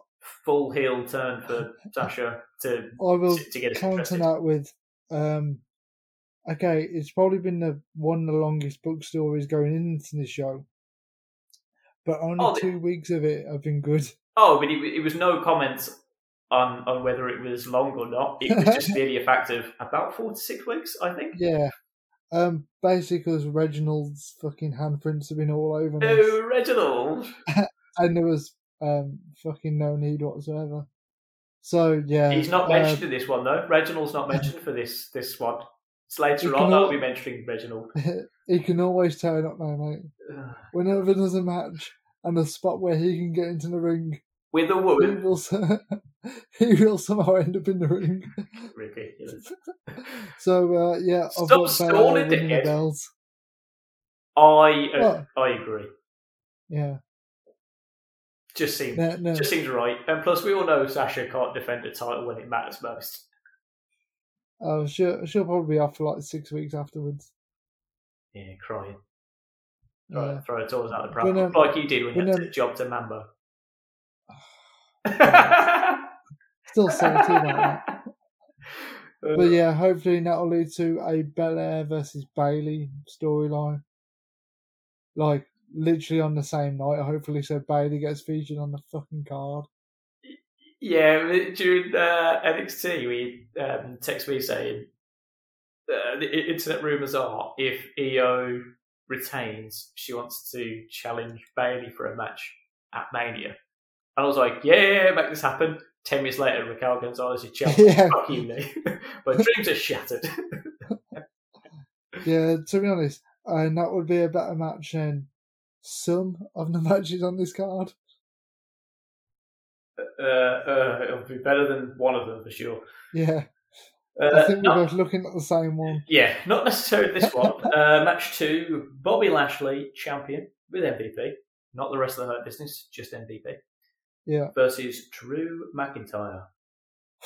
full heel turn for Sasha to I will to, to get counter that with um okay, it's probably been the one of the longest book stories going into the show. But only Oh, the- two weeks of it have been good. Oh, but it, it was no comments on on whether it was long or not. It was just merely a fact of about four to six weeks, I think. Yeah. Um basically because Reginald's fucking handprints have been all over this. Oh, Reginald. and there was um fucking no need whatsoever. So yeah, He's not uh, mentioned in this one though. Reginald's not mentioned for this this one. Later on, I'll be mentioning Reginald. he can always turn up now, mate. Whenever there's a match and a spot where he can get into the ring, With a he woman. will he will somehow end up in the ring. Ridiculous. So uh, yeah, I've Stop stalling, the bells. I uh, I agree. Yeah, Just seems no, no. just seems right. And plus we all know Sasha can't defend a title when it matters most. Oh, she'll she'll probably be off for like six weeks afterwards. Yeah, crying. Throw, Yeah. throw her toys out the pram. like you did when you had then- job to Mambo. Still salty about that. But yeah, hopefully that'll lead to a Belair versus Bayley storyline. Like literally on the same night. Hopefully, so Bayley gets featured on the fucking card. Yeah, during uh, NXT, we um, text me saying uh, the internet rumors are if Io retains, she wants to challenge Bayley for a match at Mania. And I was like, yeah, make this happen. Ten minutes later, Raquel Gonzalez is challenging. Yeah. Fuck you, Lee. My dreams are shattered. Yeah, to be honest, and that would be a better match than some of the matches on this card. Uh, uh, it'll be better than one of them for sure. Yeah, Uh, I think we're not- both looking at the same one. Yeah, not necessarily this one. uh, match two: Bobby Lashley, champion with MVP, not the rest of the Hurt Business, just MVP, Yeah. versus Drew McIntyre.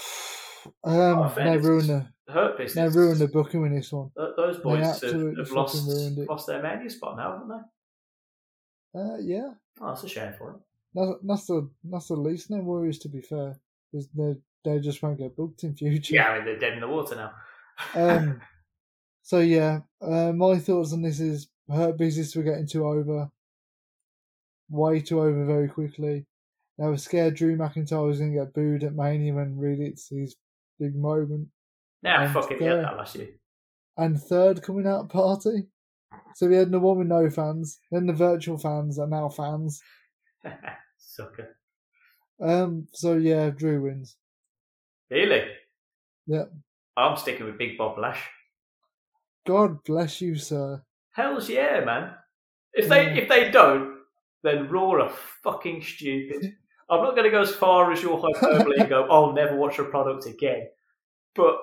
Um, they ruined the Hurt business. they ruined the booking with this one. Th- Those boys have, have lost lost their mania spot now, haven't they? Uh, yeah, Oh, that's a shame for them. That's, that's the that's the least no worries. To be fair, because they they just won't get booked in future. Yeah, I mean they're dead in the water now. Um. So yeah, uh, my thoughts on this is Hurt Business were getting too over, way too over very quickly. They were scared Drew McIntyre was going to get booed at Mania when really it's his big moment. Nah, And fucking get that last year. And third coming out party. So we had the one with no fans, then the virtual fans and now fans. Sucker. Um. So yeah, Drew wins. Really? Yeah. I'm sticking with Big Bob Lash. God bless you, sir. Hell's yeah, man. If they if they don't, then Raw are fucking stupid. I'm not going to go as far as your hyperbole and go, "Oh, never watch a product again," but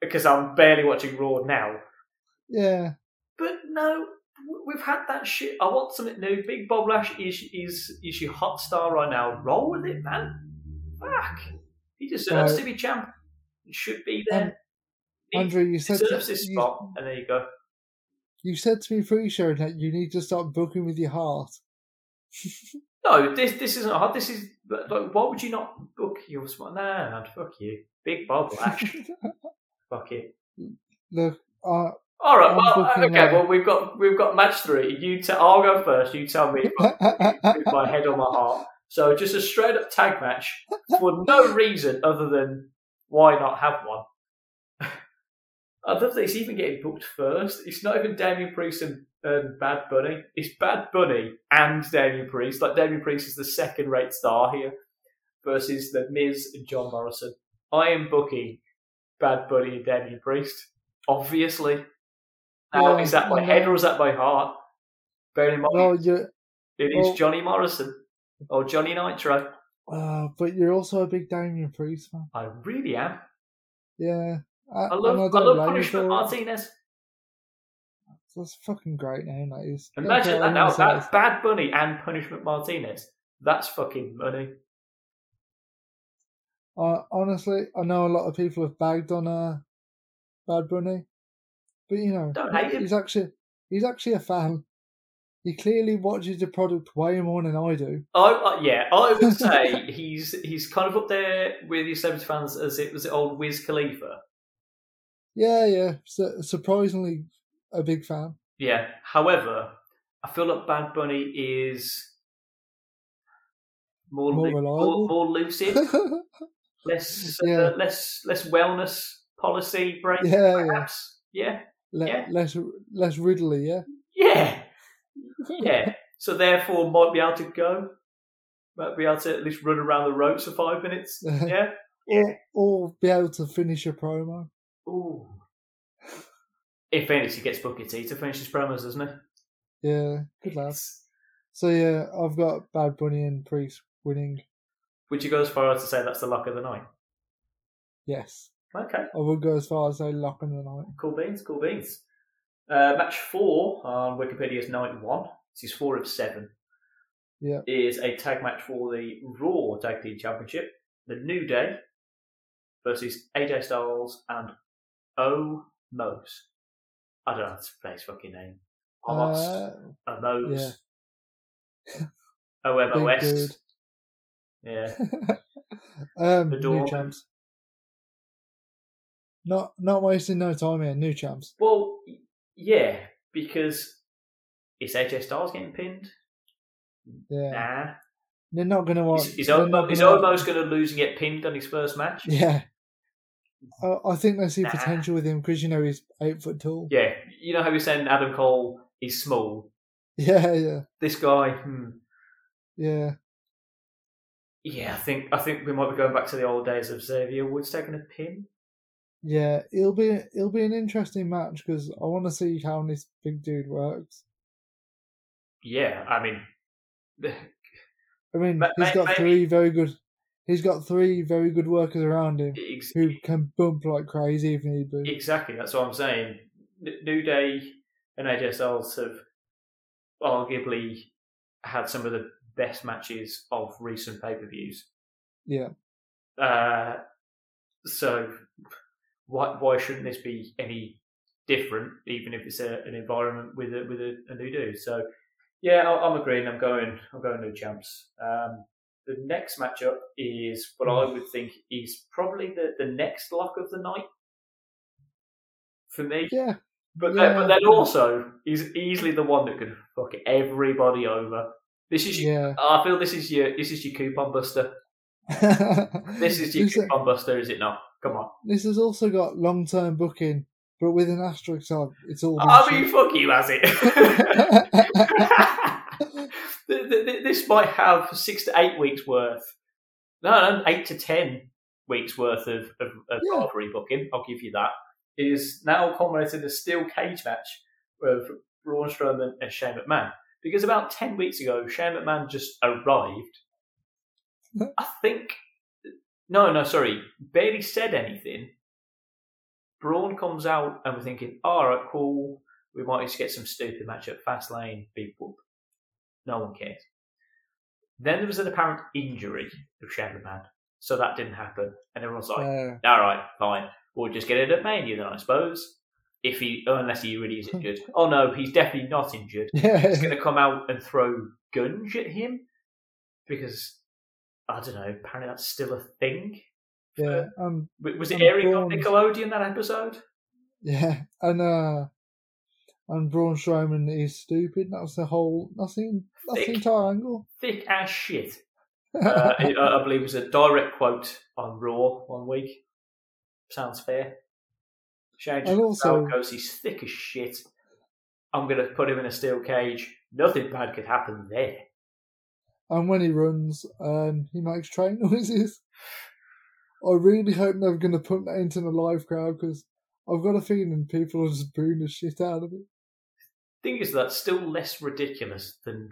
because I'm barely watching Raw now. Yeah, But no, we've had that shit. I want something new. Big Bob Lash is is is your hot star right now. Roll with it, man. Fuck, he deserves Right. to be champ. He should be there. Um, Andrew, you said to, deserves this you, spot, and there you go. you said to me pre-show that you need to start booking with your heart. No, this this isn't hard. This is like, why would you not book your spot? No, no, fuck you, Big Bob Lash. fuck it. Look, uh, All right, well, okay. uh, Well, we've got we've got match three. You tell. I'll go first. You tell me with my head on my heart. So just a straight up tag match for no reason other than why not have one. I love that it's even getting booked first. It's not even Damien Priest and, and Bad Bunny. It's Bad Bunny and Damien Priest. Like Damien Priest is the second rate star here versus the Miz and John Morrison. I am booking Bad Bunny and Damien Priest. Obviously. Now, Yeah, is that my yeah. head or is that my heart? Bearing in mind, well, you're, it is well- Johnny Morrison or Johnny Nitro. uh, but you're also a big Damien Priest fan. I really am. Yeah, I, I love, I I, love Punishment. Martinez. That's a fucking great name. That is. Imagine that now. That Bad Bunny and Punishment Martinez. That's fucking money. Uh, honestly, I know a lot of people have bagged on uh, Bad Bunny, but you know, Don't hate him. he's actually he's actually a fan. He clearly watches the product way more than I do. I, uh, yeah, I would say he's he's kind of up there with your celebrity fans as it was it old Wiz Khalifa. Yeah, yeah, su- surprisingly a big fan. Yeah. However, I feel like Bad Bunny is more More lu- more, more lucid, less uh, less less wellness policy break, yeah, yeah. perhaps. Yeah. Le- Yeah. less less Ridley. Yeah, Yeah. Yeah. So therefore, might be able to go. Might be able to at least run around the ropes for five minutes. Yeah. or or be able to finish a promo. Ooh. If anything, he gets Booker T to finish his promos, doesn't he? Yeah, good lad. So yeah, I've got Bad Bunny and Priest winning. Would you go as far as to say that's the luck of the night? Yes, Okay. I would go as far as say lock in the night. Cool beans, cool beans. Uh, match four on Wikipedia's night one. This is four of seven. Yeah. Is a tag match for the Raw Tag Team Championship. The New Day versus AJ Styles and O Mos. I don't know how to say his fucking name. Omos. Uh, Omos. big OMOS. dude. Yeah. um, The new door. champs. Not not wasting no time here. New champs. Well, yeah, because is AJ Styles getting pinned? Yeah, Nah. they're not gonna want. Is, is, Omo, is gonna- Omos going to lose and get pinned on his first match? Yeah. I, I think they see Nah. potential with him because you know he's eight foot tall. Yeah, you know how we saying Adam Cole is small. Yeah, yeah, This guy, hmm, yeah. yeah, I think I think we might be going back to the old days of Xavier Woods taking a pin. Yeah, it'll be it'll be an interesting match because I want to see how this big dude works. Yeah, I mean, I mean, Ma- he's got maybe- three very good. He's got three very good workers around him ex- who can bump like crazy if need be. exactly that's what I'm saying. New Day and AJ Styles have arguably had some of the best matches of recent pay per views. Yeah, Uh, so why why shouldn't this be any different, even if it's a, an environment with a with a, a new dude? So yeah, I- I'm agreeing. I'm going. I'm going new champs. Um, the next matchup is what I would think is probably the, the next lock of the night for me. yeah, But yeah. then, but then also is easily the one that could fuck everybody over. This is your, yeah. I feel this is your this is your coupon buster. This is your coupon buster, is it not? Come on. this has also got long term booking, but with an asterisk on. It's all. I mean, fuck you, has it? Th- th- th- this might have six to eight weeks worth. No, no, eight to ten weeks worth of, of, of Yeah. booking. I'll give you that. It is now culminated in a steel cage match with Braun Strowman and Shane McMahon. Because about ten weeks ago, Shane McMahon just arrived I think no, no, sorry, barely said anything. Braun comes out, and we're thinking, all right, cool. We might just get some stupid match at Fastlane, beat whoop. No one cares. Then there was an apparent injury of Shadow Man, so that didn't happen, and everyone's like, Uh, all right, fine. We'll just get it at Mania then, I suppose. If he, unless he really is injured. oh no, he's definitely not injured. He's going to come out and throw gunge at him because I don't know. Apparently, that's still a thing. Yeah. Um. Was it airing on Nickelodeon that episode? Yeah. And uh. And Braun Strowman is stupid. That's the whole. Nothing. That's the Thick. entire angle. Thick as shit. Uh, it, I believe it was a direct quote on Raw one week. Sounds fair. Shane And also- goes, he's thick as shit. I'm going to put him in a steel cage. Nothing bad could happen there. And when he runs, um, he makes train noises. I really hope they're going to put that into the live crowd because I've got a feeling people are just booing the shit out of it. The thing is, that's still less ridiculous than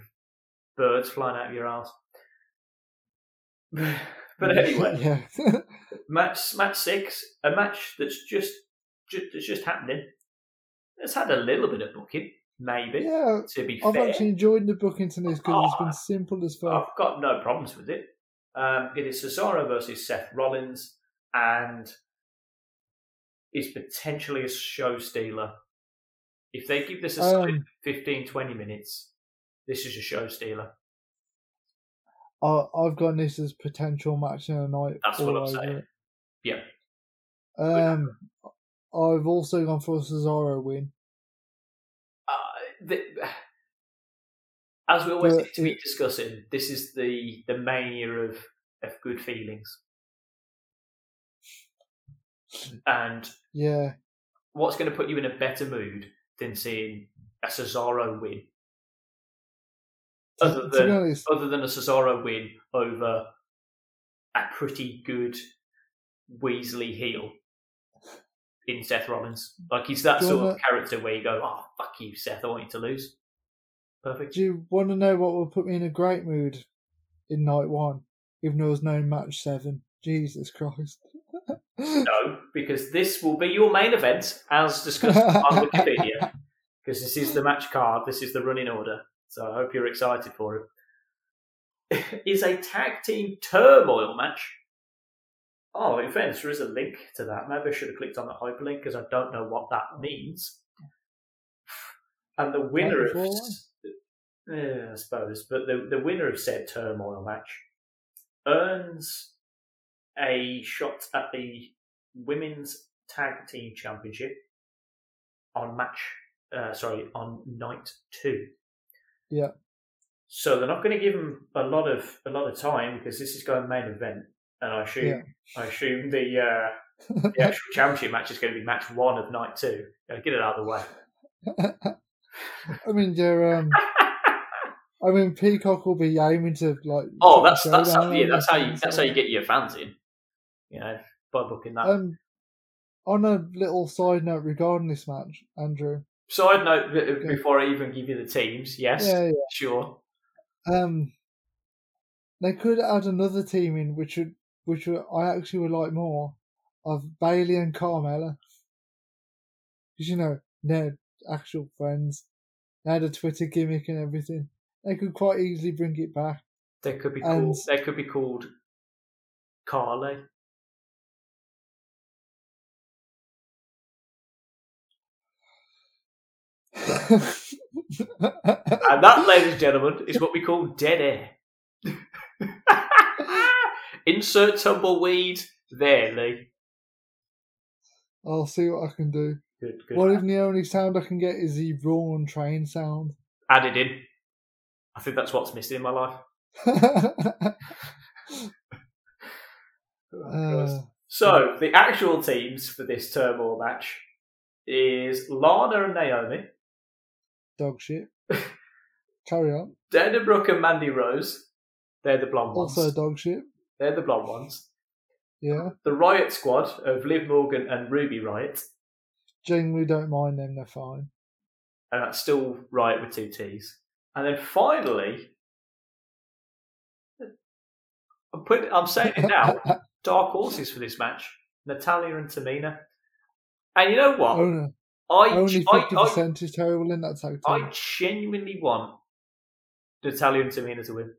birds flying out of your ass. but anyway, match match six, a match that's just, just that's just happening. It's had a little bit of booking, maybe. yeah, To be I've fair, actually enjoyed the book into this because it's been simple as fuck. I've got no problems with it. Um, it is Cesaro versus Seth Rollins, and is potentially a show stealer. If they give this a Um, 15, 20 minutes, this is a show stealer. I, I've got this as potential match in a night. That's what I'm saying. it. Yeah. Um, I've also gone for a Cesaro win. The, as we always seem to be discussing, this is the, the mania of, of good feelings. And Yeah, what's going to put you in a better mood than seeing a Cesaro win? Other than honest, other than a Cesaro win over a pretty good Weasley heel in Seth Rollins. Like he's that sort of wanna- character where you go, "Oh fuck you, Seth! I want you to lose." Perfect. do you want to know what will put me in a great mood in night one? Even though there's no match seven. Jesus Christ. No, because this will be your main event, as discussed on Wikipedia. Because this is the match card, this is the running order. So I hope you're excited for it. is a tag team turmoil match. Oh, in fairness, there is a link to that. Maybe I should have clicked on the hyperlink because I don't know what that means. And the winner of, yeah, I suppose, but the the winner of said turmoil match earns a shot at the women's tag team championship on match. Uh, sorry, on night two. Yeah. So they're not going to give them a lot of a lot of time because this is going main event, and I assume Yeah. I assume the uh, the actual championship match is going to be match one of night two. Get it out of the way. I mean, they're, um, I mean, Peacock will be aiming to like. Oh, that's that's how, yeah, that's how you that's how you get your fans in. You know, by booking that. Um, on a little side note regarding this match, Andrew. Side note b- before I even give you the teams, yes, Yeah, sure. Um, they could add another team in, which would, which I actually would like more of Bayley and Carmella, because you know they're actual friends. They had a Twitter gimmick and everything. They could quite easily bring it back. They could be And- called. They could be called Carly. And that, ladies and gentlemen, is what we call dead air. Insert tumbleweed there, Lee. I'll see what I can do. Good, good. What if the only sound I can get is the Raw train sound? Added in. I think that's what's missing in my life. Uh, So the actual teams for this turmoil match is Lana and Naomi, dog shit. Carry on. Dana Brooke and Mandy Rose. They're the blonde ones. Also dog shit. They're the blonde ones. Yeah. The Riot Squad of Liv Morgan and Ruby Riott, Genuinely don't mind them, they're fine. and that's still Riot with two T's. And then finally, I'm putting. I'm saying it now. Dark horses for this match: Natalya and Tamina. And you know what? only I, only I, fifty percent is terrible in that tag team. I genuinely want Natalya and Tamina to win.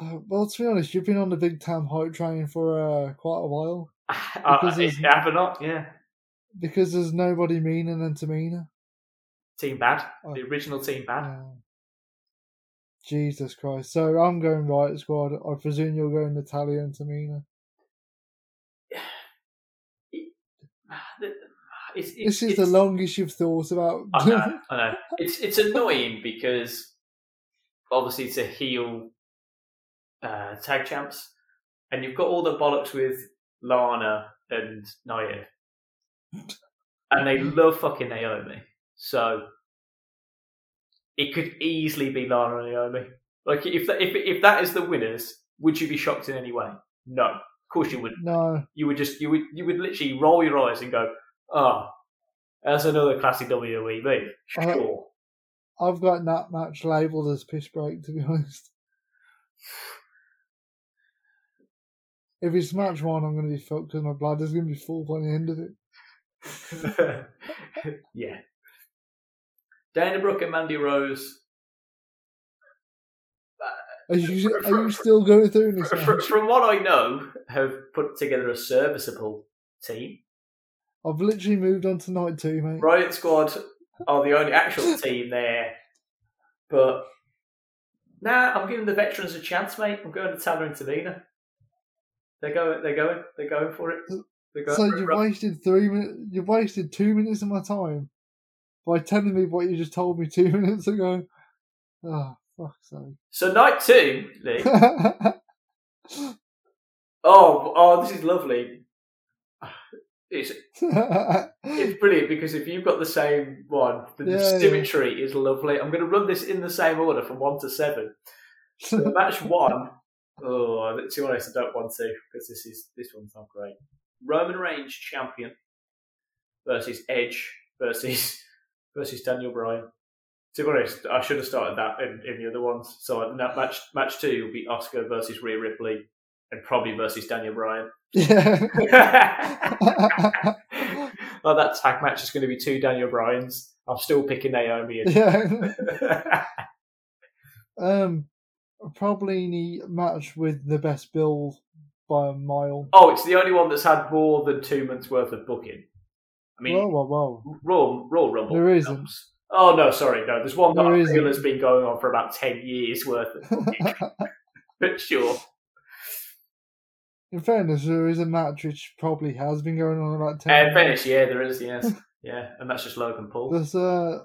Uh, well, to be honest, you've been on the big time hype train for uh, quite a while I, Because I, there's- have or not? Yeah. because there's nobody meaner than Tamina. Team Bad, Oh. the original Team Bad. Uh, Jesus Christ! So I'm going right squad. I presume you're going Natalya and Tamina. It's, it's, This is it's, the longest you've thought about. I know, I know. It's it's annoying because obviously it's a heel uh, tag champs, and you've got all the bollocks with Lana and Nia, and they love fucking Naomi. So it could easily be Lana and Naomi. Like if that, if if that is the winners, would you be shocked in any way? No, of course you wouldn't. no, You would just you would you would literally roll your eyes and go, "Ah, that's another classic WWE move." Uh, Sure. I've got that match labelled as piss break. To be honest, if it's match one, I'm going to be fucked because my bladder's going to be full by the end of it. yeah. Dana Brooke and Mandy Rose. Are you are you still going through this Fr- match? From what I know, have put together a serviceable team. I've literally moved on to night two, mate. Riot Squad are the only actual team there, but nah, I'm giving the veterans a chance, mate. I'm going to Tanner and Tamina. They're going. They're going. They're going for it. They're going So you've wasted three minutes. You've wasted two minutes of my time by telling me what you just told me two minutes ago. Oh, fuck's So night two, Lee. Oh, oh, this is lovely. It's it's brilliant because if you've got the same one, the, Yeah, yeah. symmetry is lovely. I'm going to run this in the same order from one to seven. So match one. Oh, to be honest, I don't want to because this is this one's not great. Roman Reigns champion versus Edge versus versus Daniel Bryan. To be honest, I should have started that in, in the other ones. So that match match two will be Asuka versus Rhea Ripley and probably versus Daniel Bryan. yeah. well, that tag match is going to be two Daniel Bryans. I'm still picking Naomi. And... yeah. Um, probably the match with the best build by a mile. oh, it's the only one that's had more than two months worth of booking. I mean, Whoa, whoa, whoa! Raw, Raw Rumble. There isn't. Oh no, sorry, no. There's one that there I feel has been going on for about ten years worth of booking. but sure. In fairness, there is a match which probably has been going on about ten. Uh, years. Venice, yeah, there is, yes, yeah, and that's just Logan Paul. There's uh,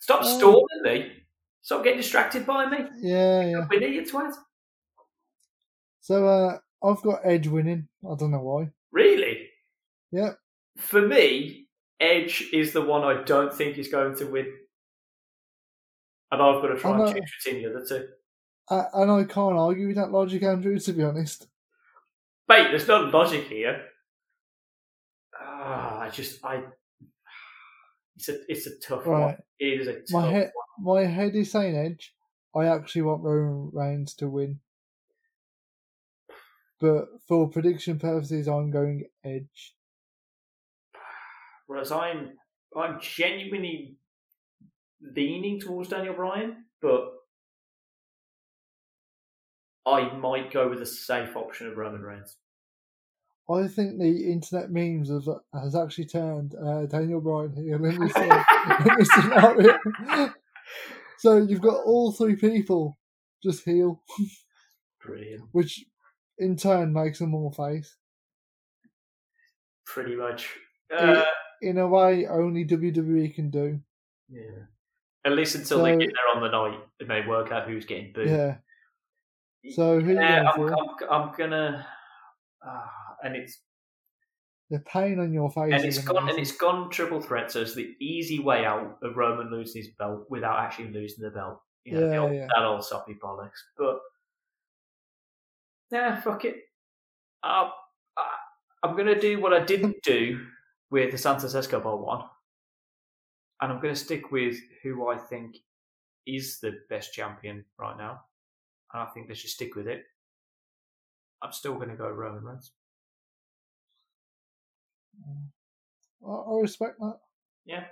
Stop Uh, stalling me. Stop getting distracted by me. yeah, yeah. We need you twat. So uh, I've got Edge winning. I don't know why. Really? Yeah. For me, Edge is the one I don't think is going to win. And I've got to try and know. choose between the other two. And I can't argue with that logic, Andrew. To be honest, Mate, there's no logic here. Ah, I just, I. It's a, it's a tough one. Right. It is a tough my head, one. my head is saying Edge. I actually want Roman Reigns to win, but for prediction purposes, I'm going Edge. Whereas I'm, I'm genuinely leaning towards Daniel Bryan, but I might go with a safe option of Roman Reigns. I think the internet memes has, has actually turned uh, Daniel Bryan heel in this, uh, in this scenario. so you've got all three people just heel, Brilliant. which in turn makes them all face. Pretty much. Uh, In a way, only WWE can do. yeah. At least until they So- get there on the night and they work out who's getting booed. Yeah. So who you Yeah, I'm. I'm, I'm gonna. ah, and it's The pain on your face. and it's gone and it's gone triple threat, so it's the easy way out of Roman losing his belt without actually losing the belt. You know, the Yeah, old, yeah. that old soppy bollocks. But yeah, fuck it. Um, I, I'm gonna do what I didn't do with the Santos Escobar one, and I'm gonna stick with who I think is the best champion right now, and I think they should stick with it. I'm still going to go Roman Reigns. I, I respect that. Yeah.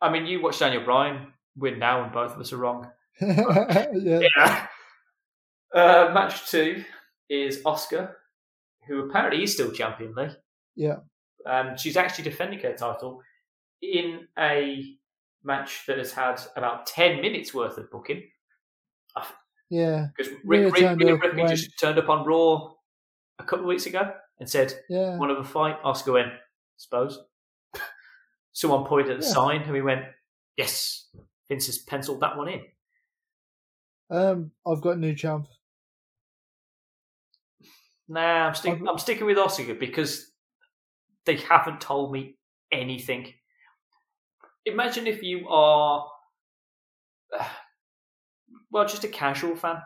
I mean, you watch Daniel Bryan win now, and both of us are wrong. yeah. Yeah. Uh, match two is Asuka, who apparently is still champion, Lee. Yeah. Um, she's actually defending her title in a match that has had about 10 minutes worth of booking. Yeah. Because Rick, Rick, turned Rhea Ripley just turned up on Raw a couple of weeks ago and said, Yeah. Want have a fight? Asuka went, I suppose. Someone pointed at the Yeah. sign and we went, Yes. Vince has penciled that one in. Um, I've got a new champ. Nah, I'm, stick- I'm sticking with Asuka because they haven't told me anything. Imagine if you are, well, just a casual fan.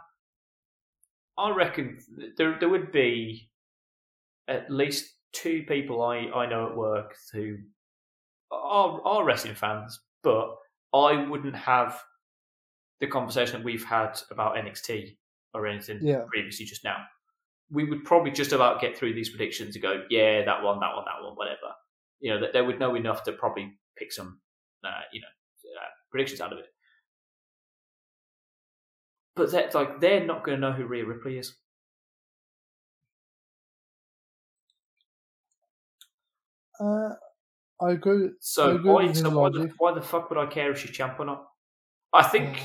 I reckon there there would be at least two people I, I know at work who are, are wrestling fans, but I wouldn't have the conversation that we've had about NXT or anything Yeah. previously just now. We would probably just about get through these predictions and go, yeah, that one, that one, that one, whatever. You know, that they would know enough to probably pick some, uh, you know, uh, predictions out of it. But that's like they're not going to know who Rhea Ripley is. Uh, I agree. I So agree why, so why, the, why the fuck would I care if she's champ or not? I think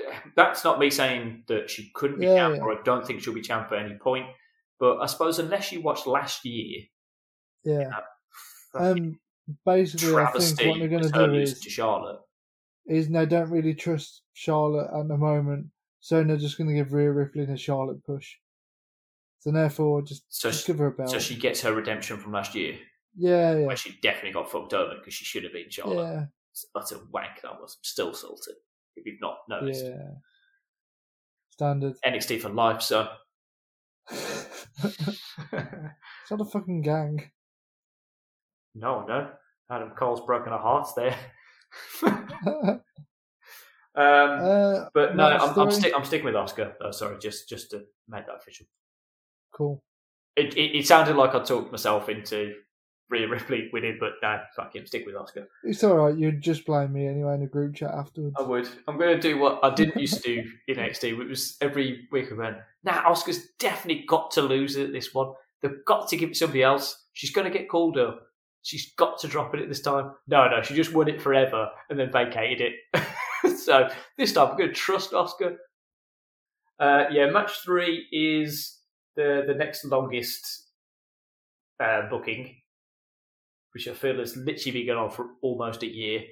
Uh, that's not me saying that she couldn't be Yeah, champ, yeah. or I don't think she'll be champ at any point. But I suppose unless you watched last year, yeah. Um, basically, I think what they're going to do is to Charlotte. is they don't really trust Charlotte at the moment, so they're just going to give Rhea Ripley a Charlotte push. So therefore, just, So just she- give her a belt. So she gets her redemption from last year, yeah, yeah, where she definitely got fucked over because she should have been Charlotte. yeah, It's utter wank that was. I'm still salted. If you've not noticed. yeah. Standard. NXT for life, son. it's not a fucking gang. no, no. Adam Cole's broken her heart there. uh, um, but no, I'm, I'm, stick, I'm sticking with Asuka. Oh, sorry, just just to make that official. cool. It, it, it sounded like I talked myself into Rhea Ripley winning, but no, fuck him, stick with Asuka. It's all right. You'd just blame me anyway in the group chat afterwards. I would. I'm going to do what I didn't used to do in NXT. It was every week I went, nah, Asuka's definitely got to lose it this one. They've got to give it somebody else. She's going to get called up. She's got to drop it at this time. No, no, she just won it forever and then vacated it. so this time I'm going to trust Asuka. Uh, yeah, match three is the the next longest uh, booking, which I feel has literally been going on for almost a year.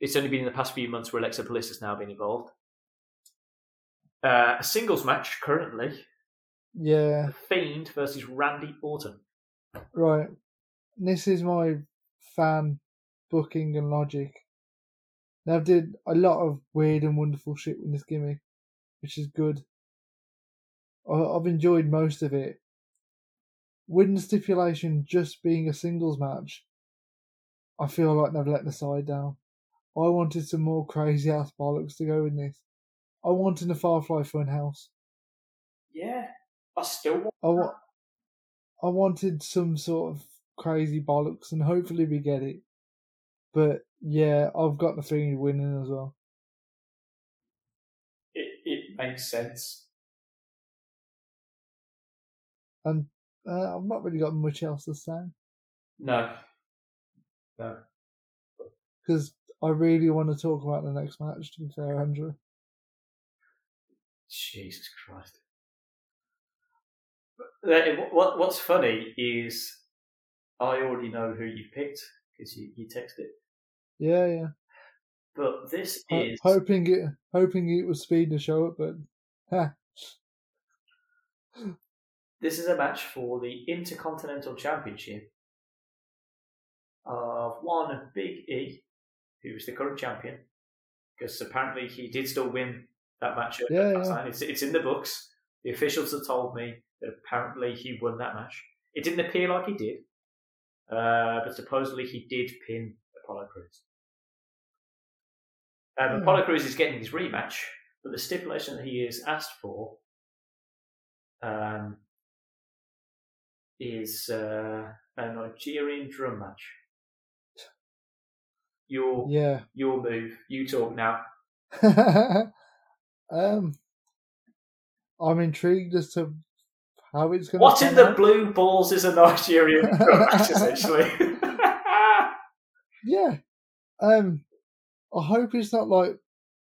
It's only been in the past few months where Alexa Bliss has now been involved. Uh, a singles match currently: Yeah, The Fiend versus Randy Orton. right. This is my fan booking and logic. Now, I've did a lot of weird and wonderful shit with this gimmick, which is good. I've enjoyed most of it. The stipulation just being a singles match, I feel like they've let the side down. I wanted some more crazy ass bollocks to go in this. I wanted a Firefly Funhouse. Yeah, I still want. I, wa- I wanted some sort of crazy bollocks, and hopefully we get it. But yeah, I've got the Fiend winning as well. It, it makes sense. And uh, I've not really got much else to say No, no. because I really want to talk about the next match. To be fair, Andrew. Jesus Christ. Uh, What, what's funny is I already know who you picked because you, you texted. Yeah, yeah. But this is hoping it, hoping it was speed to show up, but this is a match for the Intercontinental Championship of one Big E, who's the current champion, because apparently he did still win that match. Yeah, yeah. It's, it's in the books. The officials have told me that apparently he won that match. It didn't appear like he did, uh, but supposedly he did pin Apollo Crews. Um, Yeah. Apollo Crews is getting his rematch, but the stipulation that he is asked for um, is uh, a Nigerian drum match. Your Yeah. your move. You talk now. um, I'm intrigued as to how it's going What in the blue balls is a Nigerian drum match? Essentially. Yeah. Um, I hope it's not like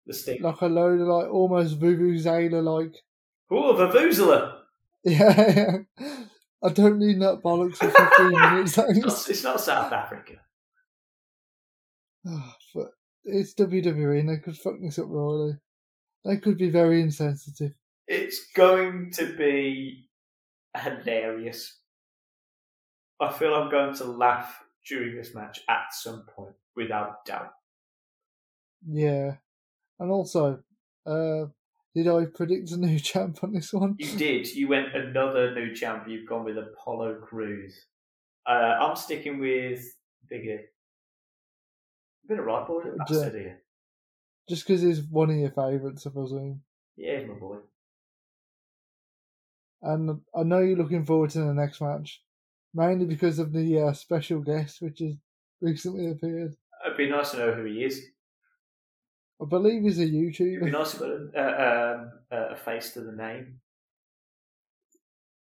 the stick. like a load of like almost vuvuzela like. Oh, Vuvuzela. Yeah. I don't need that bollocks for 15 minutes. It's not, it's not South Africa. but it's WWE and they could fuck this up royally. They could be very insensitive. It's going to be hilarious. I feel I'm going to laugh during this match at some point, without doubt. Yeah. And also, uh, did I predict a new champ on this one? You did. You went another new champ. You've gone with Apollo Crews. Uh, I'm sticking with Big E. A right boy, here. Just because he's one of your favourites, I presume. Yeah, he's my boy. And I know you're looking forward to the next match, mainly because of the uh, special guest which has recently appeared. It'd be nice to know who he is. I believe he's a It'd be YouTuber. nice put a, um, a face to the name.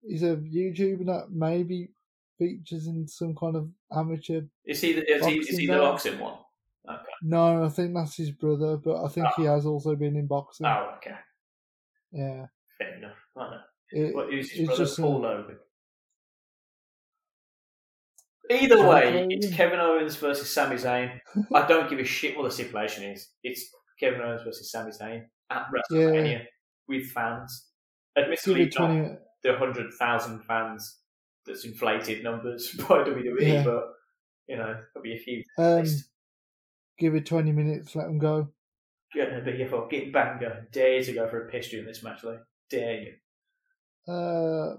He's a YouTuber that maybe features in some kind of amateur. Is he the, is he, is he the Boxing one? Okay. No, I think that's his brother, but I think he has also been in boxing. Oh, okay. Yeah. Fair enough. I know. It- What, who's his it's brother? just Paul Logan. Either way, it's Kevin Owens versus Sami Zayn. I don't give a shit what the stipulation is. It's Kevin Owens versus Sami Zayn at WrestleMania with fans. Admittedly, it 20 not the 100,000 fans that's inflated numbers by WWE, Yeah. but, you know, there'll be a few. um, give it 20 minutes, let them go. Gonna be a fucking banger. Dare you to go for a piss during this match, Lee. Dare you. Uh,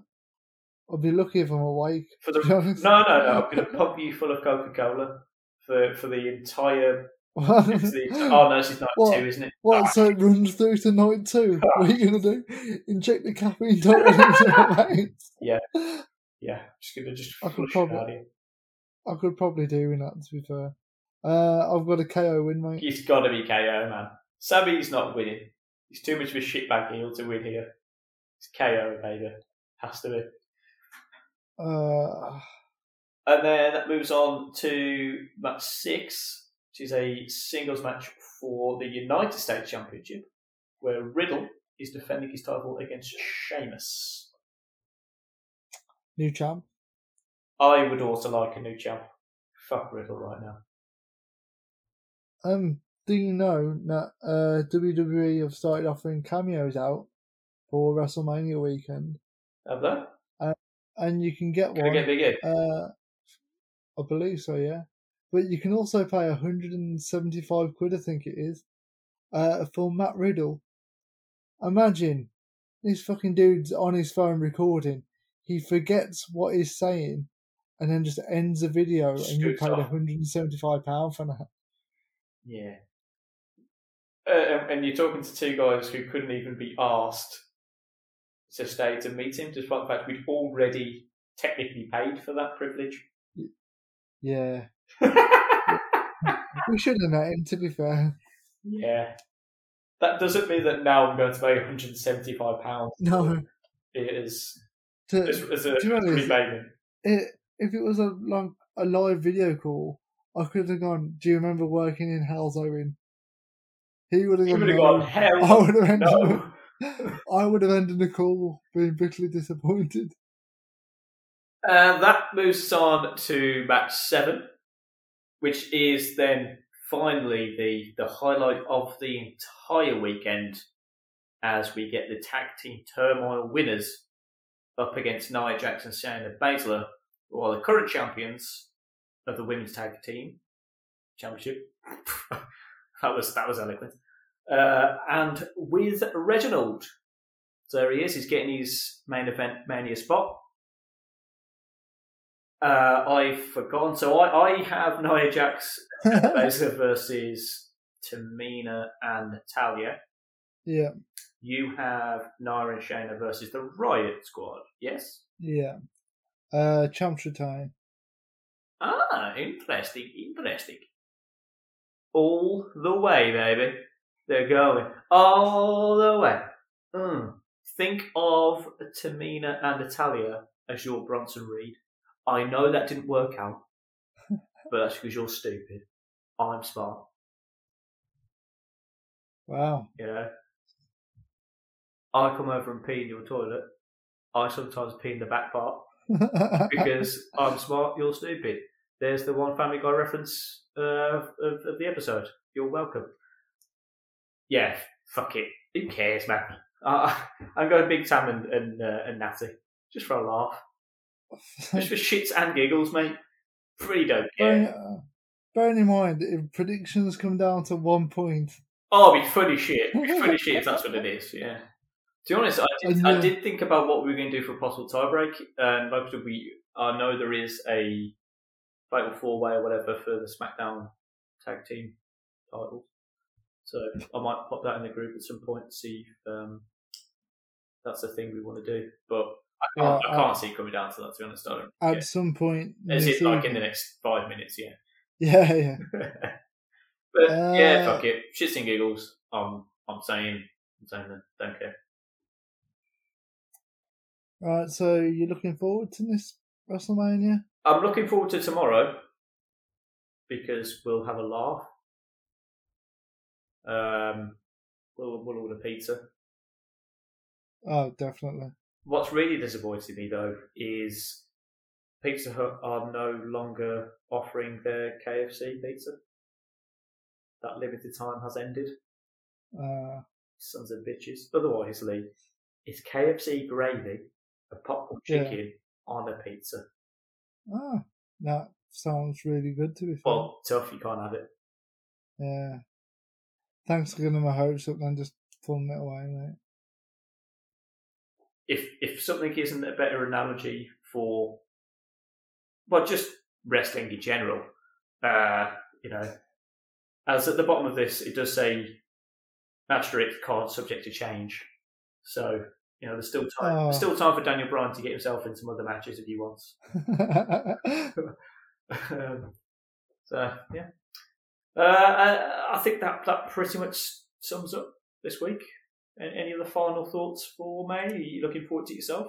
I'll be lucky if I'm awake. For the to be honest. No, no, no. I'm going to pump you full of Coca Cola for for the entire. It's oh no, she's is night What? two, isn't it? What, Ah, so it runs through to night two? What are you going to do? Inject the caffeine into my veins? yeah, just going to just I could probably-. I could probably do in that, to be fair. Uh, I've got a KO win, mate. He's got to be KO, man. Sami's not winning. He's too much of a shitbag heel to win here. It's KO, baby. Has to be. Uh, And then that moves on to match six, which is a singles match for the United States Championship, where Riddle is defending his title against Sheamus. new champ. I would also like a new champ. Fuck Riddle right now. Um, do you know that uh, WWE have started offering cameos out for WrestleMania weekend? Have they? And you can get Can I one. get Big E? Uh, I believe so, yeah. But you can also pay 175 quid, I think it is, uh, for Matt Riddle. Imagine this fucking dude's on his phone recording. He forgets what he's saying and then just ends the video and you paid off. £175 for that. Yeah. Uh, and- and you're talking to two guys who couldn't even be asked to stay to meet him, despite the fact we'd already technically paid for that privilege. Yeah. We should have met him, to be fair. yeah. That doesn't mean that now I'm going to pay £175 No. it is To, as, as a honest, repayment. it, if it was a like a live video call, I could have gone. Do you remember working in Halesowen? He would have You gone. gone, hell I would have ended. no. I would have ended the call being bitterly disappointed. Uh, that moves on to match seven, which is then finally the, the highlight of the entire weekend as we get the tag team turmoil winners up against Nia Jackson, Shayna Baszler, who are the current champions of the women's tag team championship. that was that was eloquent. Uh, and with Reginald, so there he is. He's getting his main event mania spot. Uh, I've forgotten. So I, I have Nia Jax Baszler versus Tamina and Natalya. Yeah, You have Nara and Shayna versus the Riot Squad. Yes. yeah. Uh, champs retain. Ah, interesting, interesting. All the way, baby. They're going all the way. Mm. Think of Tamina and Natalya as your Bronson Reed. I know that didn't work out, but that's because you're stupid. I'm smart, Wow. you know. I come over and pee in your toilet. I sometimes pee in the back part because I'm smart, you're stupid. There's the one Family Guy reference uh, of, of the episode. You're welcome. Yeah, fuck it. Who cares, man? Uh, I'm going Big Sam and and, uh, and Natty just for a laugh, just for shits and giggles, mate. Really don't bearing, uh, bearing in mind, if predictions come down to one point, Oh, it'd be funny shit. It'd be funny shit if that's what it is. Yeah. To be honest, I did, And, I uh, did think about what we were going to do for a possible tiebreak, and of we I know there is a fatal four way or whatever for the SmackDown tag team titles. So I might pop that in the group at some point to see if um, that's the thing we want to do. But I can't, Yeah, I can't see coming down to that. To be honest, I don't. at yeah. some point, Is it like in the next five minutes? Yeah. Yeah, yeah. but yeah, Uh, fuck it. Shits and giggles. I'm I'm saying I'm saying that. Don't care. Right, so you're looking forward to this WrestleMania? I'm looking forward to tomorrow because we'll have a laugh. Um, we'll, we'll order pizza. Oh, definitely. What's really disappointing me though is Pizza Hut are no longer offering their KFC pizza. That limited time has ended. Uh, Sons of bitches. Otherwise, Lee, it's KFC gravy, a popcorn Yeah. chicken on a pizza. ah, that sounds really good to be fair. Well, tough, you can't have it. yeah. Thanks for getting my hopes up and just pulling it away, mate. If if something isn't a better analogy for well just wrestling in general uh you know as at the bottom of this it does say asterisk card subject to change. So you know there's still time Oh. still time for daniel bryan to get himself in some other matches if he wants. Um, so yeah. Uh, I, I think that that pretty much sums up this week Any other final thoughts for may are you looking forward to yourself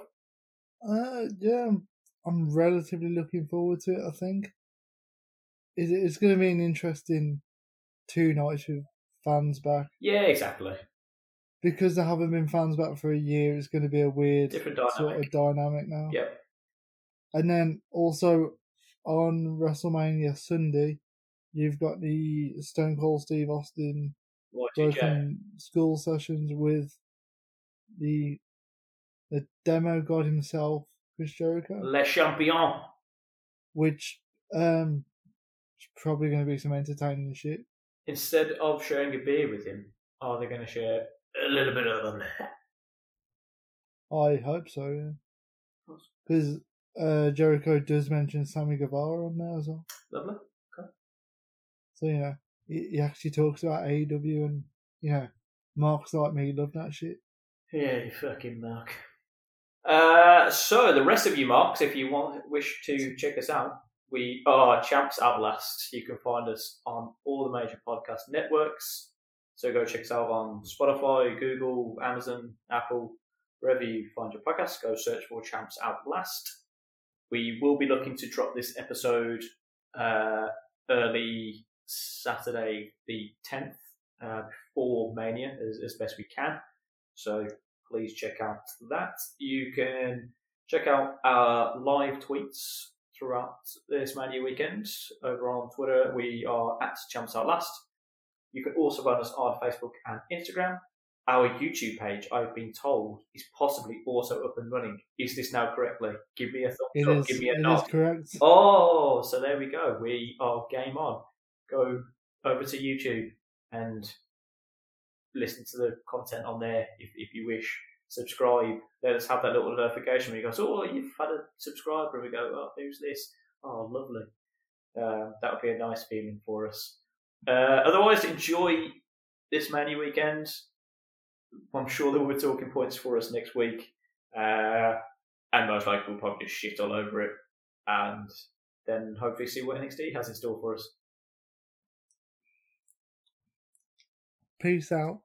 uh, yeah, I'm, relatively looking forward to it, I think. It's going to be an interesting two nights with fans back. Yeah, exactly. Because there haven't been fans back for a year, it's going to be a weird Different sort of dynamic now. Yep. And then also on WrestleMania Sunday, you've got the Stone Cold Steve Austin. Broken school sessions with the the demo god himself, Chris Jericho, Le Champion. which um is probably going to be some entertaining shit. Instead of sharing a beer with him, are they going to share a little bit of them? I hope so, yeah. Because uh, Jericho does mention Sammy Guevara on there as well. Lovely. So, you know, he, actually talks about AEW and, you know, Mark's like me, love that shit. Yeah, you fucking Mark. Uh, so the rest of you marks, if you want wish to check us out, we are Champs Outlast. You can find us on all the major podcast networks. So go check us out on Spotify, Google, Amazon, Apple, wherever you find your podcast. Go search for Champs Outlast. We will be looking to drop this episode uh, early Saturday, the tenth, uh, before Mania, as, as best we can. So please check out that. You can check out our live tweets throughout this Mania weekend over on Twitter. We are at Champs Outlast. You can also find us on Facebook and Instagram. Our YouTube page, I've been told, is possibly also up and running. Is this now correctly? Give me a thumbs It up. is, Give me a it nod. correct. Oh, so there we go. We are game on. Go over to YouTube and listen to the content on there if, if you wish. Subscribe. Let us have that little notification where you go, oh, you've had a subscriber. And we go, oh, who's this? Oh, lovely. Um, that would be a nice feeling for us. Uh, otherwise, enjoy this many weekend. I'm sure there will be talking points for us next week. Uh, and most likely we'll probably just shit all over it. And then hopefully see what NXT has in store for us. Peace out.